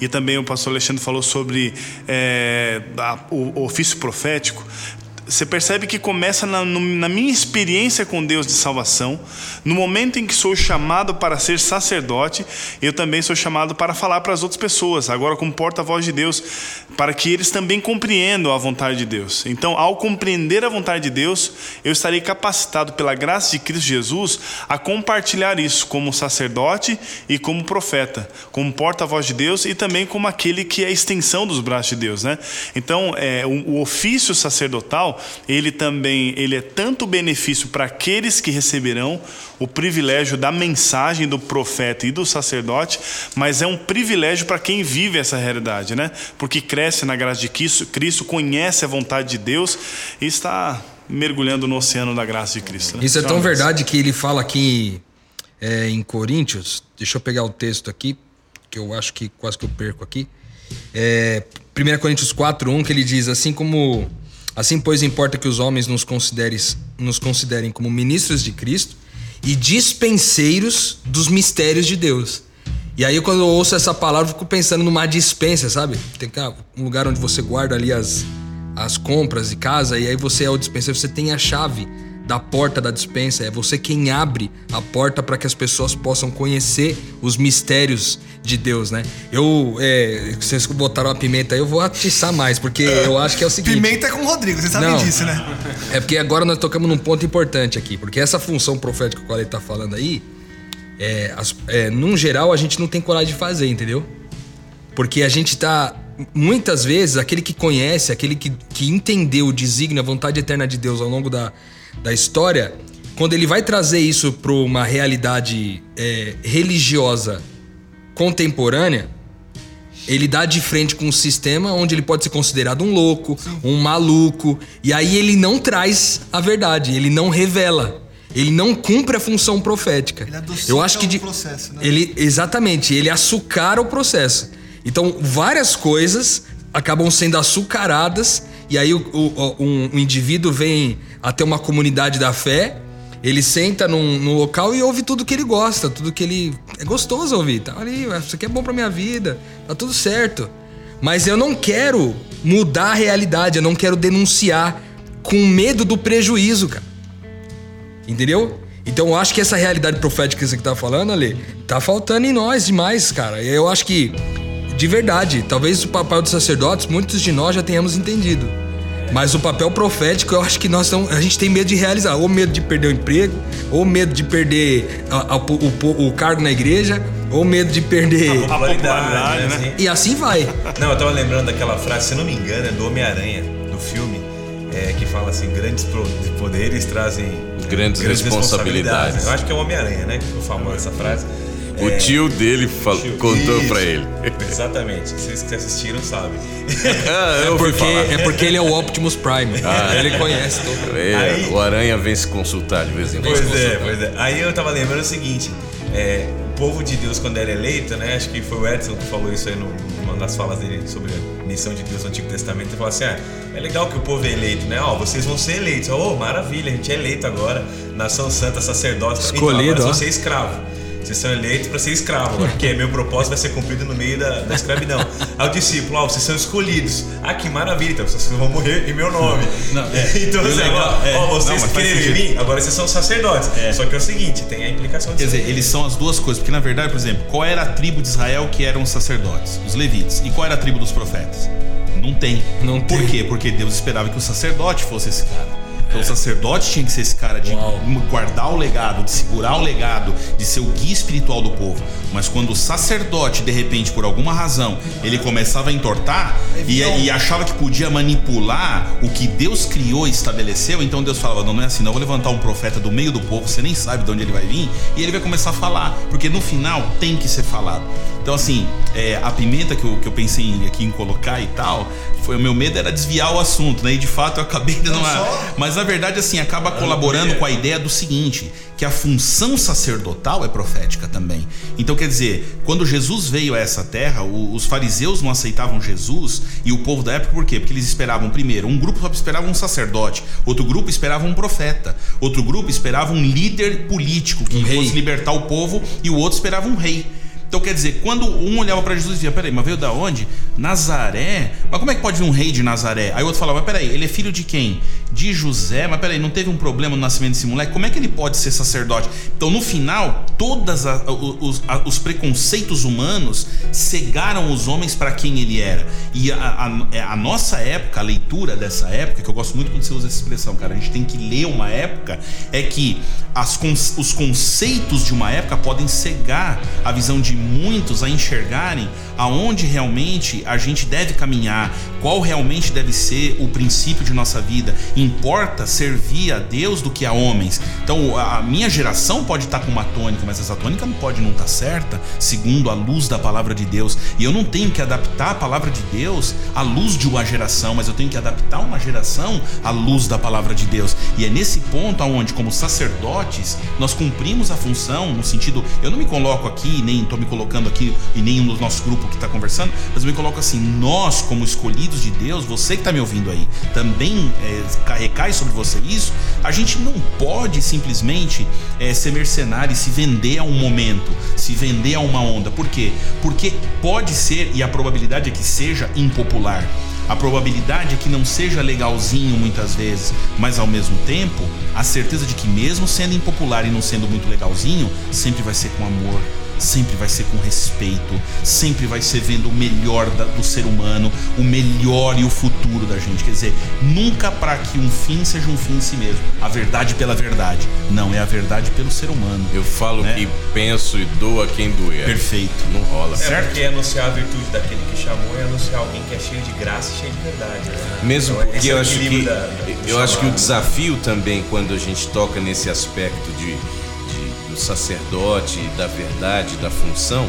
e também o pastor Alexandre falou sobre eh, a- o, o ofício profético. Você percebe que começa na, na minha experiência com Deus de salvação, no momento em que sou chamado para ser sacerdote, eu também sou chamado para falar para as outras pessoas, agora como porta-voz de Deus, para que eles também compreendam a vontade de Deus. Então, ao compreender a vontade de Deus, eu estarei capacitado pela graça de Cristo Jesus a compartilhar isso como sacerdote e como profeta, como porta-voz de Deus e também como aquele que é a extensão dos braços de Deus, né? Então, é, o, o ofício sacerdotal, ele também, ele é tanto benefício para aqueles que receberão o privilégio da mensagem do profeta e do sacerdote, mas é um privilégio para quem vive essa realidade, né? Porque cresce na graça de Cristo, Cristo conhece a vontade de Deus e está mergulhando no oceano da graça de Cristo. né? Isso é tão verdade que ele fala aqui é, em Coríntios. Deixa eu pegar o texto aqui, que eu acho que quase que eu perco aqui. É, 1 Coríntios 4, 1, que ele diz: Assim como. Assim, pois, importa que os homens nos, nos considerem como ministros de Cristo e dispenseiros dos mistérios de Deus. E aí, quando eu ouço essa palavra, eu fico pensando numa dispensa, sabe? Tem cá, um lugar onde você guarda ali as, as compras de casa, e aí você é o dispenseiro, você tem a chave da porta da dispensa, é você quem abre a porta para que as pessoas possam conhecer os mistérios de Deus, né? Eu, é, vocês botaram a pimenta aí, eu vou atiçar mais, porque eu acho que é o seguinte. Pimenta é com o Rodrigo, vocês sabem Não. disso, né? É porque agora nós tocamos num ponto importante aqui, porque essa função profética que o ele tá falando aí, é, as, é, num geral, a gente não tem coragem de fazer, entendeu? Porque a gente tá. Muitas vezes, aquele que conhece, aquele que, que entendeu o desígnio, a vontade eterna de Deus ao longo da, da história, quando ele vai trazer isso para uma realidade é, religiosa contemporânea, ele dá de frente com um sistema onde ele pode ser considerado um louco, um maluco, e aí ele não traz a verdade, ele não revela. Ele não cumpre a função profética. Ele Eu acho que o de, processo, né? ele exatamente, ele açucara o processo. Então, várias coisas acabam sendo açucaradas e aí o, o- um, um indivíduo vem até uma comunidade da fé, ele senta num, num local e ouve tudo que ele gosta, tudo que ele é gostoso ouvir. Tá ali, isso aqui é bom pra minha vida, tá tudo certo. Mas eu não quero mudar a realidade, eu não quero denunciar com medo do prejuízo, cara. Entendeu? Então eu acho que essa realidade profética que você tá falando, Ale, tá faltando em nós demais, cara. Eu acho que, de verdade, talvez o papel dos sacerdotes, muitos de nós já tenhamos entendido. Mas o papel profético, eu acho que nós estamos, a gente tem medo de realizar. Ou medo de perder o emprego, ou medo de perder a- a- o, o- o cargo na igreja, ou medo de perder. A popularidade, né? assim. E assim vai. Não, eu tava lembrando daquela frase, se não me engano, é do Homem-Aranha, do filme, é, que fala assim: grandes poderes trazem Grandes responsabilidades. Eu acho que é o Homem-Aranha, né? Que ficou famoso essa frase. O É, tio dele fal- tio- contou Isso. pra ele. Exatamente. Vocês que assistiram sabem. Ah, eu ouvi Porque, é porque ele é o Optimus Prime. ele conhece todo. É, Aí- O Aranha vem se consultar de vez em quando. Pois é, pois é. Aí eu tava lembrando o seguinte: é, o povo de Deus, quando era eleito, né? Acho que foi o Edson que falou isso aí no- numa das falas dele sobre a missão de Deus no Antigo Testamento. Ele falou assim: ah, é legal que o povo é eleito, né? Ó, vocês vão ser eleitos. Oh, maravilha, a gente é eleito agora. Nação Santa, sacerdote. Escolhido, então, agora ó. vão ser escravo. Vocês são eleitos para ser escravo agora, porque meu propósito vai ser cumprido no meio da, da escravidão. Aí o discípulo, ó, vocês são escolhidos. Ah, que maravilha, então vocês vão morrer em meu nome. Não, é. então, E o assim, legal- ó, é. ó, Não, vocês faz creram em mim, agora vocês são sacerdotes. É. Só que é o seguinte, tem a implicação Quer disso. dizer, eles são as duas coisas, porque na verdade, por exemplo, qual era a tribo de Israel que eram os sacerdotes? Os levitas. E qual era a tribo dos profetas? Não tem. Não Por tem. quê? Porque Deus esperava que o sacerdote fosse esse cara. Então o sacerdote tinha que ser esse cara de Uau. guardar o legado, de segurar o legado, de ser o guia espiritual do povo. Mas quando o sacerdote, de repente, por alguma razão, ele começava a entortar e, e achava que podia manipular o que Deus criou e estabeleceu, então Deus falava: não, não é assim, não, eu vou levantar um profeta do meio do povo, você nem sabe de onde ele vai vir, e ele vai começar a falar, porque no final tem que ser falado. Então, assim, é, a pimenta que eu, que eu pensei em- aqui em colocar e tal, foi o meu medo era desviar o assunto, né? E de fato eu acabei dando uma. Mas na verdade, assim, acaba colaborando com a ideia do seguinte: que a função sacerdotal é profética também. Então, quer dizer, quando Jesus veio a essa terra, os fariseus não aceitavam Jesus e o povo da época, por quê? Porque eles esperavam, primeiro, um grupo só esperava um sacerdote, outro grupo esperava um profeta, outro grupo esperava um líder político que Um fosse libertar o povo e o outro esperava um rei. Então quer dizer, quando um olhava para Jesus e dizia, peraí, mas veio da onde? Nazaré? Mas como é que pode vir um rei de Nazaré? Aí o outro falava, mas peraí, ele é filho de quem? De José? Mas peraí, não teve um problema no nascimento desse moleque? Como é que ele pode ser sacerdote? Então no final, todos os, os preconceitos humanos cegaram os homens para quem ele era. E a, a- é, a nossa época, a leitura dessa época, que eu gosto muito quando você usa essa expressão, cara, a gente tem que ler uma época, é que as os conceitos de uma época podem cegar a visão de muitos a enxergarem aonde realmente a gente deve caminhar, qual realmente deve ser o princípio de nossa vida. Importa servir a Deus do que a homens. Então a minha geração pode estar com uma tônica, mas essa tônica não pode não estar certa, segundo a luz da palavra de Deus. E eu não tenho que adaptar a palavra de Deus à luz de uma geração, mas eu tenho que adaptar uma geração à luz da palavra de Deus. E é nesse ponto aonde, como sacerdotes, nós cumprimos a função no sentido, eu não me coloco aqui, nem estou me colocando aqui e nem um dos nossos grupos que está conversando, mas eu me coloco assim, nós como escolhidos de Deus, você que está me ouvindo aí, também é, recai sobre você isso. A gente não pode simplesmente é, ser mercenário e se vender a um momento, se vender a uma onda. Por quê? Porque pode ser, e a probabilidade é que seja impopular. A probabilidade é que não seja legalzinho muitas vezes, mas ao mesmo tempo, a certeza de que mesmo sendo impopular e não sendo muito legalzinho, sempre vai ser com amor, sempre vai ser com respeito, sempre vai ser vendo o melhor da- do ser humano, o melhor e o futuro da gente. Quer dizer, nunca para que um fim seja um fim em si mesmo. A verdade pela verdade. Não, é a verdade pelo ser humano. Eu falo Né? que penso e dou a quem doer. Perfeito. Não rola. É Certo? porque anunciar a virtude daquele que chamou é anunciar alguém que é cheio de graça e cheio de verdade. né? Mesmo Então, porque é eu acho que da- da- eu acho que o desafio também quando a gente toca nesse aspecto de- do sacerdote, da verdade, da função,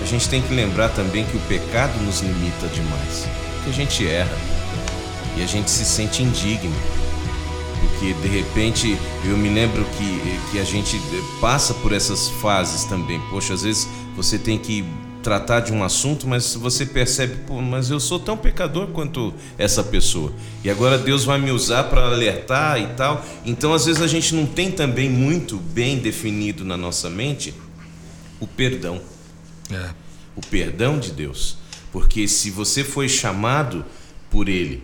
a gente tem que lembrar também que o pecado nos limita demais, que a gente erra e a gente se sente indigno. Porque de repente eu me lembro que, que a gente passa por essas fases também. Poxa, às vezes você tem que tratar de um assunto, mas você percebe, pô, mas eu sou tão pecador quanto essa pessoa. E agora Deus vai me usar para alertar e tal. Então às vezes a gente não tem também muito bem definido na nossa mente o perdão É. o perdão de Deus. Porque se você foi chamado por Ele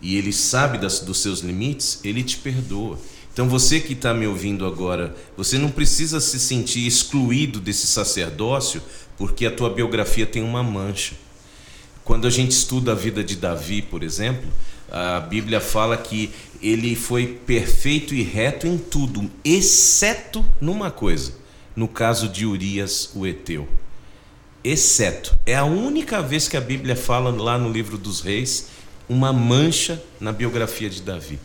e Ele sabe das, dos seus limites, Ele te perdoa. Então você que está me ouvindo agora, você não precisa se sentir excluído desse sacerdócio porque a tua biografia tem uma mancha. Quando a gente estuda a vida de Davi, por exemplo, a Bíblia fala que ele foi perfeito e reto em tudo, exceto numa coisa, no caso de Urias, o Eteu. Exceto. É a única vez que a Bíblia fala lá no livro dos reis uma mancha na biografia de Davi.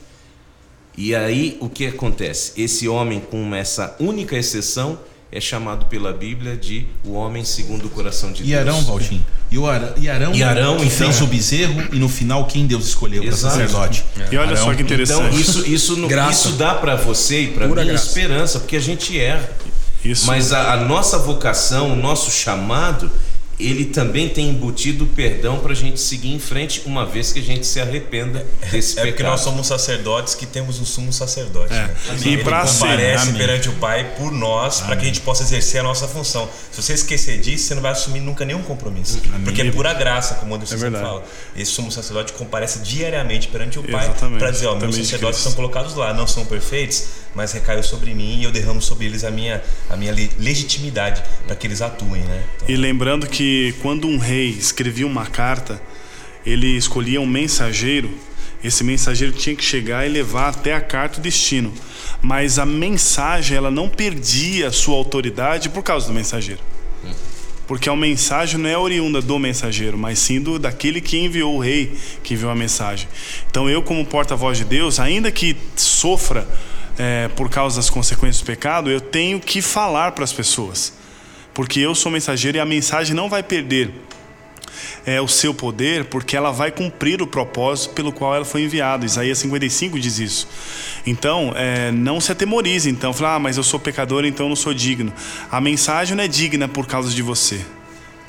E aí o que acontece? Esse homem, com essa única exceção, é chamado pela Bíblia de o homem segundo o coração de E Arão, Deus. Valtinho? E o Arão, e Arão, E Arão, que então, fez o bezerro e no final quem Deus escolheu para Exato. sacerdote? E olha Arão. só que interessante. Então isso isso Graça. isso dá para você e para mim graça. esperança, porque a gente erra. Isso. Mas a, a nossa vocação, o nosso chamado, ele também tem embutido o perdão para a gente seguir em frente, uma vez que a gente se arrependa desse É porque pecado. nós somos sacerdotes que temos um sumo sacerdote. É. né? E ser- comparece Amém. perante o Pai por nós, para que a gente possa exercer a nossa função. Se você esquecer disso, você não vai assumir nunca nenhum compromisso. Porque é pura graça, como o Anderson É fala. Esse sumo sacerdote comparece diariamente perante o Pai para dizer: ó, meus sacerdotes são colocados lá, não são perfeitos, mas recaiu sobre mim e eu derramo sobre eles a minha, a minha le- legitimidade para que eles atuem. Né? Então, E lembrando que quando um rei escrevia uma carta, ele escolhia um mensageiro. Esse mensageiro tinha que chegar e levar até a carta o destino. Mas a mensagem ela não perdia sua autoridade por causa do mensageiro. Porque a mensagem não é oriunda do mensageiro, mas sim do, daquele que enviou o rei, que enviou a mensagem. Então eu, como porta-voz de Deus, ainda que sofra eh, por causa das consequências do pecado, eu tenho que falar para as pessoas. Porque eu sou mensageiro e a mensagem não vai perder é, o seu poder, porque ela vai cumprir o propósito pelo qual ela foi enviada. Isaías 55 diz isso. Então, é, não se atemorize. Então, falar, ah, mas eu sou pecador, então eu não sou digno. A mensagem não é digna por causa de você.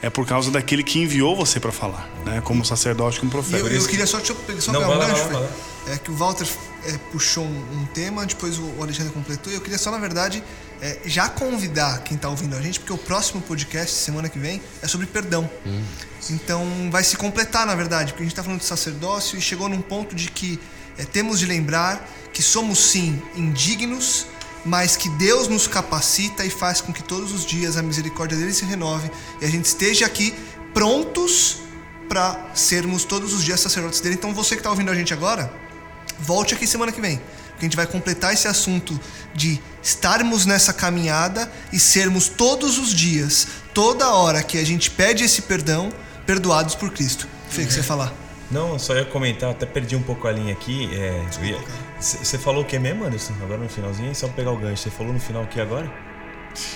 É por causa daquele que enviou você para falar, né? Como sacerdote, como E profeta. eu, eu queria só, deixa eu pegar- só Não, pegar um gancho. É que o Walter é, puxou um, um tema, depois o Alexandre completou. E eu queria só, na verdade, é, já convidar quem está ouvindo a gente, porque o próximo podcast, semana que vem, é sobre perdão. Então vai se completar, na verdade, porque a gente está falando de sacerdócio e chegou num ponto de que é, temos de lembrar que somos sim indignos, mas que Deus nos capacita e faz com que todos os dias a misericórdia dele se renove e a gente esteja aqui prontos para sermos todos os dias sacerdotes dele. Então você que está ouvindo a gente agora, volte aqui semana que vem. Porque a gente vai completar esse assunto de estarmos nessa caminhada e sermos todos os dias, toda hora que a gente pede esse perdão, perdoados por Cristo. Fê, o que você ia falar? Não, só ia comentar, até perdi um pouco a linha aqui. Você falou o que mesmo, Anderson? Agora no finalzinho, só pegar o gancho. Você falou no final o que agora?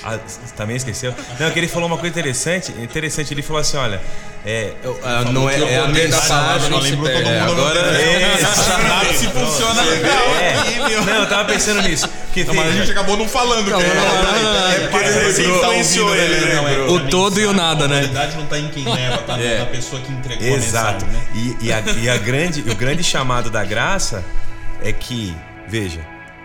Ah, também esqueceu? Não, que ele falou uma coisa interessante. Interessante, ele falou assim: olha. É, eu- Ah, não é, é a mensagem. não todo mundo agora Sabe se funciona legal aqui, meu. Não, eu tava pensando nisso. Porque tem, Mas a gente acabou não falando. que é porque ele Você lembrou. influenciou ele, né? Não, é- O todo e o nada, né? A verdade não tá em quem leva, tá É. na pessoa que entregou Exato. a mensagem, né? E, e a, e a grande, o grande chamado da graça é que, veja,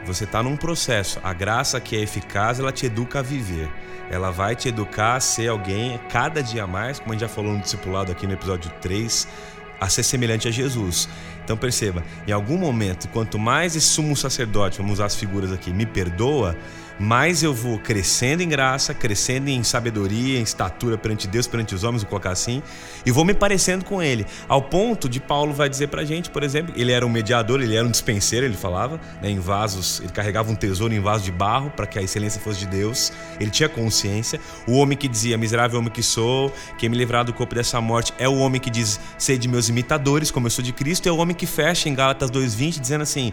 você está num processo. A graça que é eficaz, ela te educa a viver. Ela vai te educar a ser alguém cada dia mais, como a gente já falou no discipulado aqui no episódio 3, a ser semelhante a Jesus. Então perceba, em algum momento, quanto mais esse sumo sacerdote, vamos usar as figuras aqui, me perdoa, mais eu vou crescendo em graça, crescendo em sabedoria, em estatura perante Deus, perante os homens, vou colocar assim, e vou me parecendo com ele. Ao ponto de Paulo vai dizer pra gente, por exemplo, ele era um mediador, ele era um dispenseiro, ele falava, né, em vasos, ele carregava um tesouro em vaso de barro para que a excelência fosse de Deus. Ele tinha consciência. O homem que dizia, miserável homem que sou, quem me livrar do corpo dessa morte, é o homem que diz, sede meus imitadores, como eu sou de Cristo, é o homem que fecha em Gálatas 2:20 dizendo assim: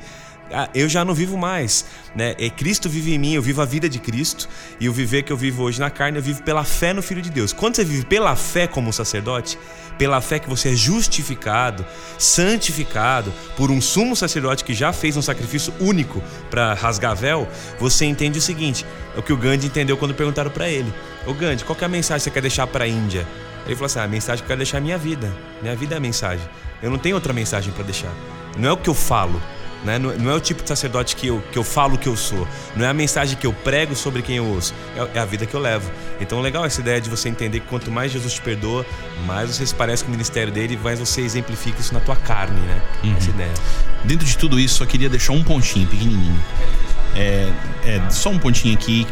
eu já não vivo mais, né? É Cristo vive em mim, eu vivo a vida de Cristo e o viver que eu vivo hoje na carne, eu vivo pela fé no Filho de Deus. Quando você vive pela fé como sacerdote, pela fé que você é justificado, santificado por um sumo sacerdote que já fez um sacrifício único para rasgar véu, você entende o seguinte: é o que o Gandhi entendeu quando perguntaram para ele: Ô Gandhi, qual é a mensagem que você quer deixar para a Índia? Ele falou assim: ah, a mensagem que eu quero deixar é minha vida. Minha vida é a mensagem. Eu não tenho outra mensagem para deixar. Não é o que eu falo, Né? Não, não é o tipo de sacerdote que eu, que eu falo que eu sou. Não é a mensagem que eu prego sobre quem eu ouço. É, é a vida que eu levo. Então, legal essa ideia de você entender que quanto mais Jesus te perdoa, mais você se parece com o ministério dele, mais você exemplifica isso na tua carne, né? Uhum. Essa ideia. Dentro de tudo isso, só queria deixar um pontinho pequenininho. É, é, só um pontinho aqui,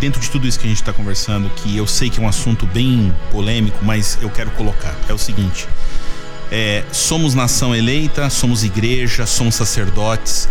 dentro de tudo isso que a gente está conversando, que eu sei que é um assunto bem polêmico, mas eu quero colocar. É o seguinte: é, somos nação eleita, somos igreja, somos sacerdotes.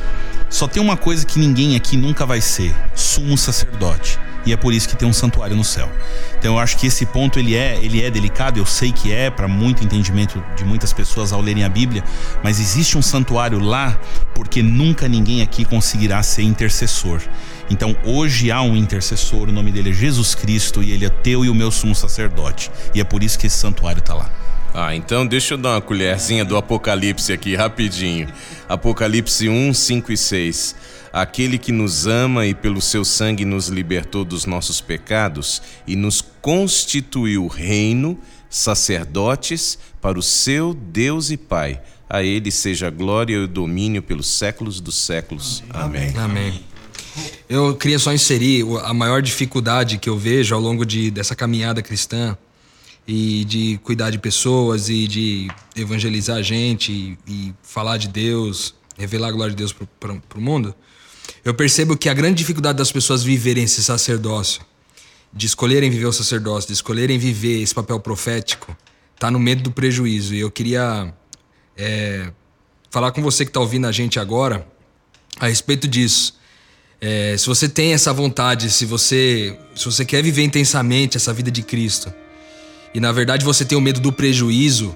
Só tem uma coisa que ninguém aqui nunca vai ser: sumo sacerdote e é por isso que tem um santuário no céu. Então eu acho que esse ponto ele é, ele é delicado, eu sei que é para muito entendimento de muitas pessoas ao lerem a Bíblia, mas existe um santuário lá porque nunca ninguém aqui conseguirá ser intercessor. Então hoje há um intercessor, o nome dele é Jesus Cristo e ele é teu e o meu sumo sacerdote. E é por isso que esse santuário está lá. Ah, então deixa eu dar uma colherzinha do Apocalipse aqui rapidinho. Apocalipse 1, 5 e 6 aquele que nos ama e pelo seu sangue nos libertou dos nossos pecados e nos constituiu reino, sacerdotes para o seu Deus e Pai. A ele seja a glória e o domínio pelos séculos dos séculos. Amém. Amém. Eu queria só inserir a maior dificuldade que eu vejo ao longo de, dessa caminhada cristã e de cuidar de pessoas e de evangelizar a gente e, e falar de Deus, revelar a glória de Deus para o mundo eu percebo que a grande dificuldade das pessoas viverem esse sacerdócio, de escolherem viver o sacerdócio, de escolherem viver esse papel profético, está no medo do prejuízo. E eu queria é, falar com você que está ouvindo a gente agora a respeito disso. É, se você tem essa vontade, se você, se você quer viver intensamente essa vida de Cristo, e na verdade você tem o medo do prejuízo,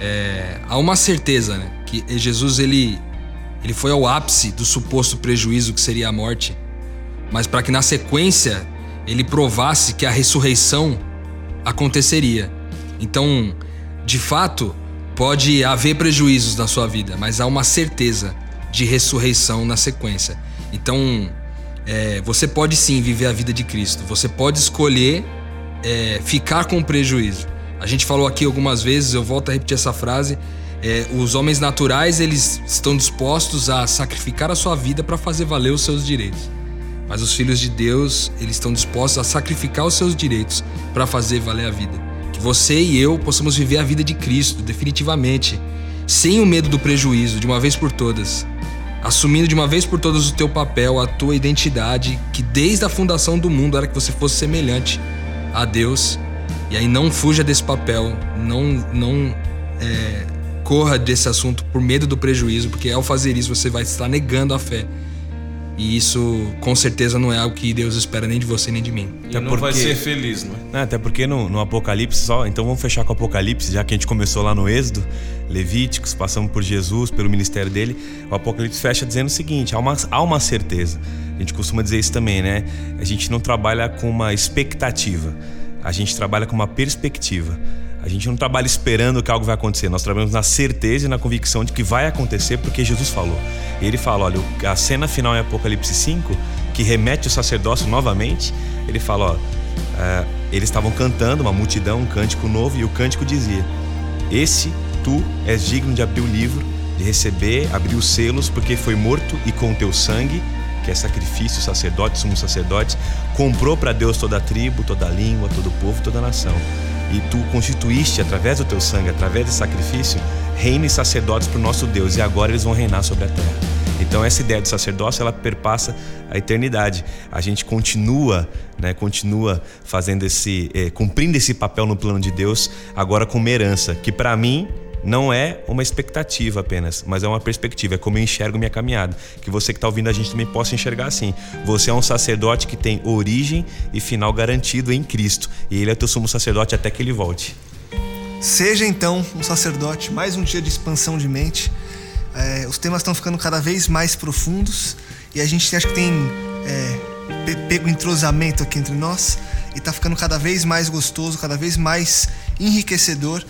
é, há uma certeza né, que Jesus ele ele foi ao ápice do suposto prejuízo que seria a morte, mas para que na sequência ele provasse que a ressurreição aconteceria. Então, de fato, pode haver prejuízos na sua vida, mas há uma certeza de ressurreição na sequência. Então, é, você pode sim viver a vida de Cristo. Você pode escolher é, ficar com prejuízo. A gente falou aqui algumas vezes, eu volto a repetir essa frase é, os homens naturais eles estão dispostos a sacrificar a sua vida para fazer valer os seus direitos. Mas os filhos de Deus, eles estão dispostos a sacrificar os seus direitos para fazer valer a vida. Que você e eu possamos viver a vida de Cristo definitivamente, sem o medo do prejuízo, de uma vez por todas. Assumindo de uma vez por todas o teu papel, a tua identidade, que desde a fundação do mundo era que você fosse semelhante a Deus. E aí não fuja desse papel, não não é, corra desse assunto por medo do prejuízo, porque ao fazer isso você vai estar negando a fé. E isso com certeza não é algo que Deus espera nem de você nem de mim. E até não porque... vai ser feliz, não é? é? Até porque no, no, Apocalipse só. Então vamos fechar com o Apocalipse, já que a gente começou lá no Êxodo, Levíticos, passamos por Jesus, pelo ministério dele. O Apocalipse fecha dizendo o seguinte: há uma, há uma certeza. A gente costuma dizer isso também, né? A gente não trabalha com uma expectativa, a gente trabalha com uma perspectiva. A gente não trabalha esperando que algo vai acontecer, nós trabalhamos na certeza e na convicção de que vai acontecer porque Jesus falou. Ele fala: olha, a cena final em Apocalipse 5, que remete o sacerdócio novamente, ele fala: ó, uh, eles estavam cantando, uma multidão, um cântico novo, e o cântico dizia: Esse tu és digno de abrir o livro, de receber, abrir os selos, porque foi morto e com teu sangue que é sacrifício, sacerdote, sumo sacerdote, comprou para Deus toda a tribo, toda a língua, todo o povo, toda a nação e tu constituíste através do teu sangue, através desse sacrifício, reino e sacerdotes para o nosso Deus, e agora eles vão reinar sobre a terra. Então essa ideia de sacerdócio ela perpassa a eternidade. A gente continua, né, continua fazendo esse, é, cumprindo esse papel no plano de Deus, agora com herança que para mim não é uma expectativa apenas, mas é uma perspectiva, é como eu enxergo minha caminhada. Que você que está ouvindo a gente também possa enxergar assim. Você é um sacerdote que tem origem e final garantido em Cristo, e Ele é teu sumo sacerdote até que Ele volte. Seja então um sacerdote, mais um dia de expansão de mente. É, os temas estão ficando cada vez mais profundos e a gente acha que tem é, pego entrosamento aqui entre nós e está ficando cada vez mais gostoso, cada vez mais enriquecedor.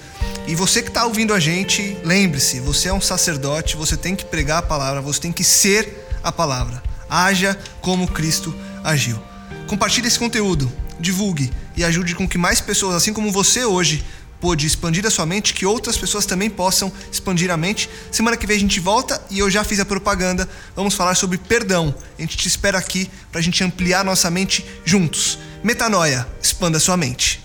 E você que está ouvindo a gente, lembre-se: você é um sacerdote, você tem que pregar a palavra, você tem que ser a palavra. Haja como Cristo agiu. Compartilhe esse conteúdo, divulgue e ajude com que mais pessoas, assim como você hoje, pôde expandir a sua mente, que outras pessoas também possam expandir a mente. Semana que vem a gente volta e eu já fiz a propaganda. Vamos falar sobre perdão. A gente te espera aqui para a gente ampliar nossa mente juntos. Metanoia, expanda sua mente.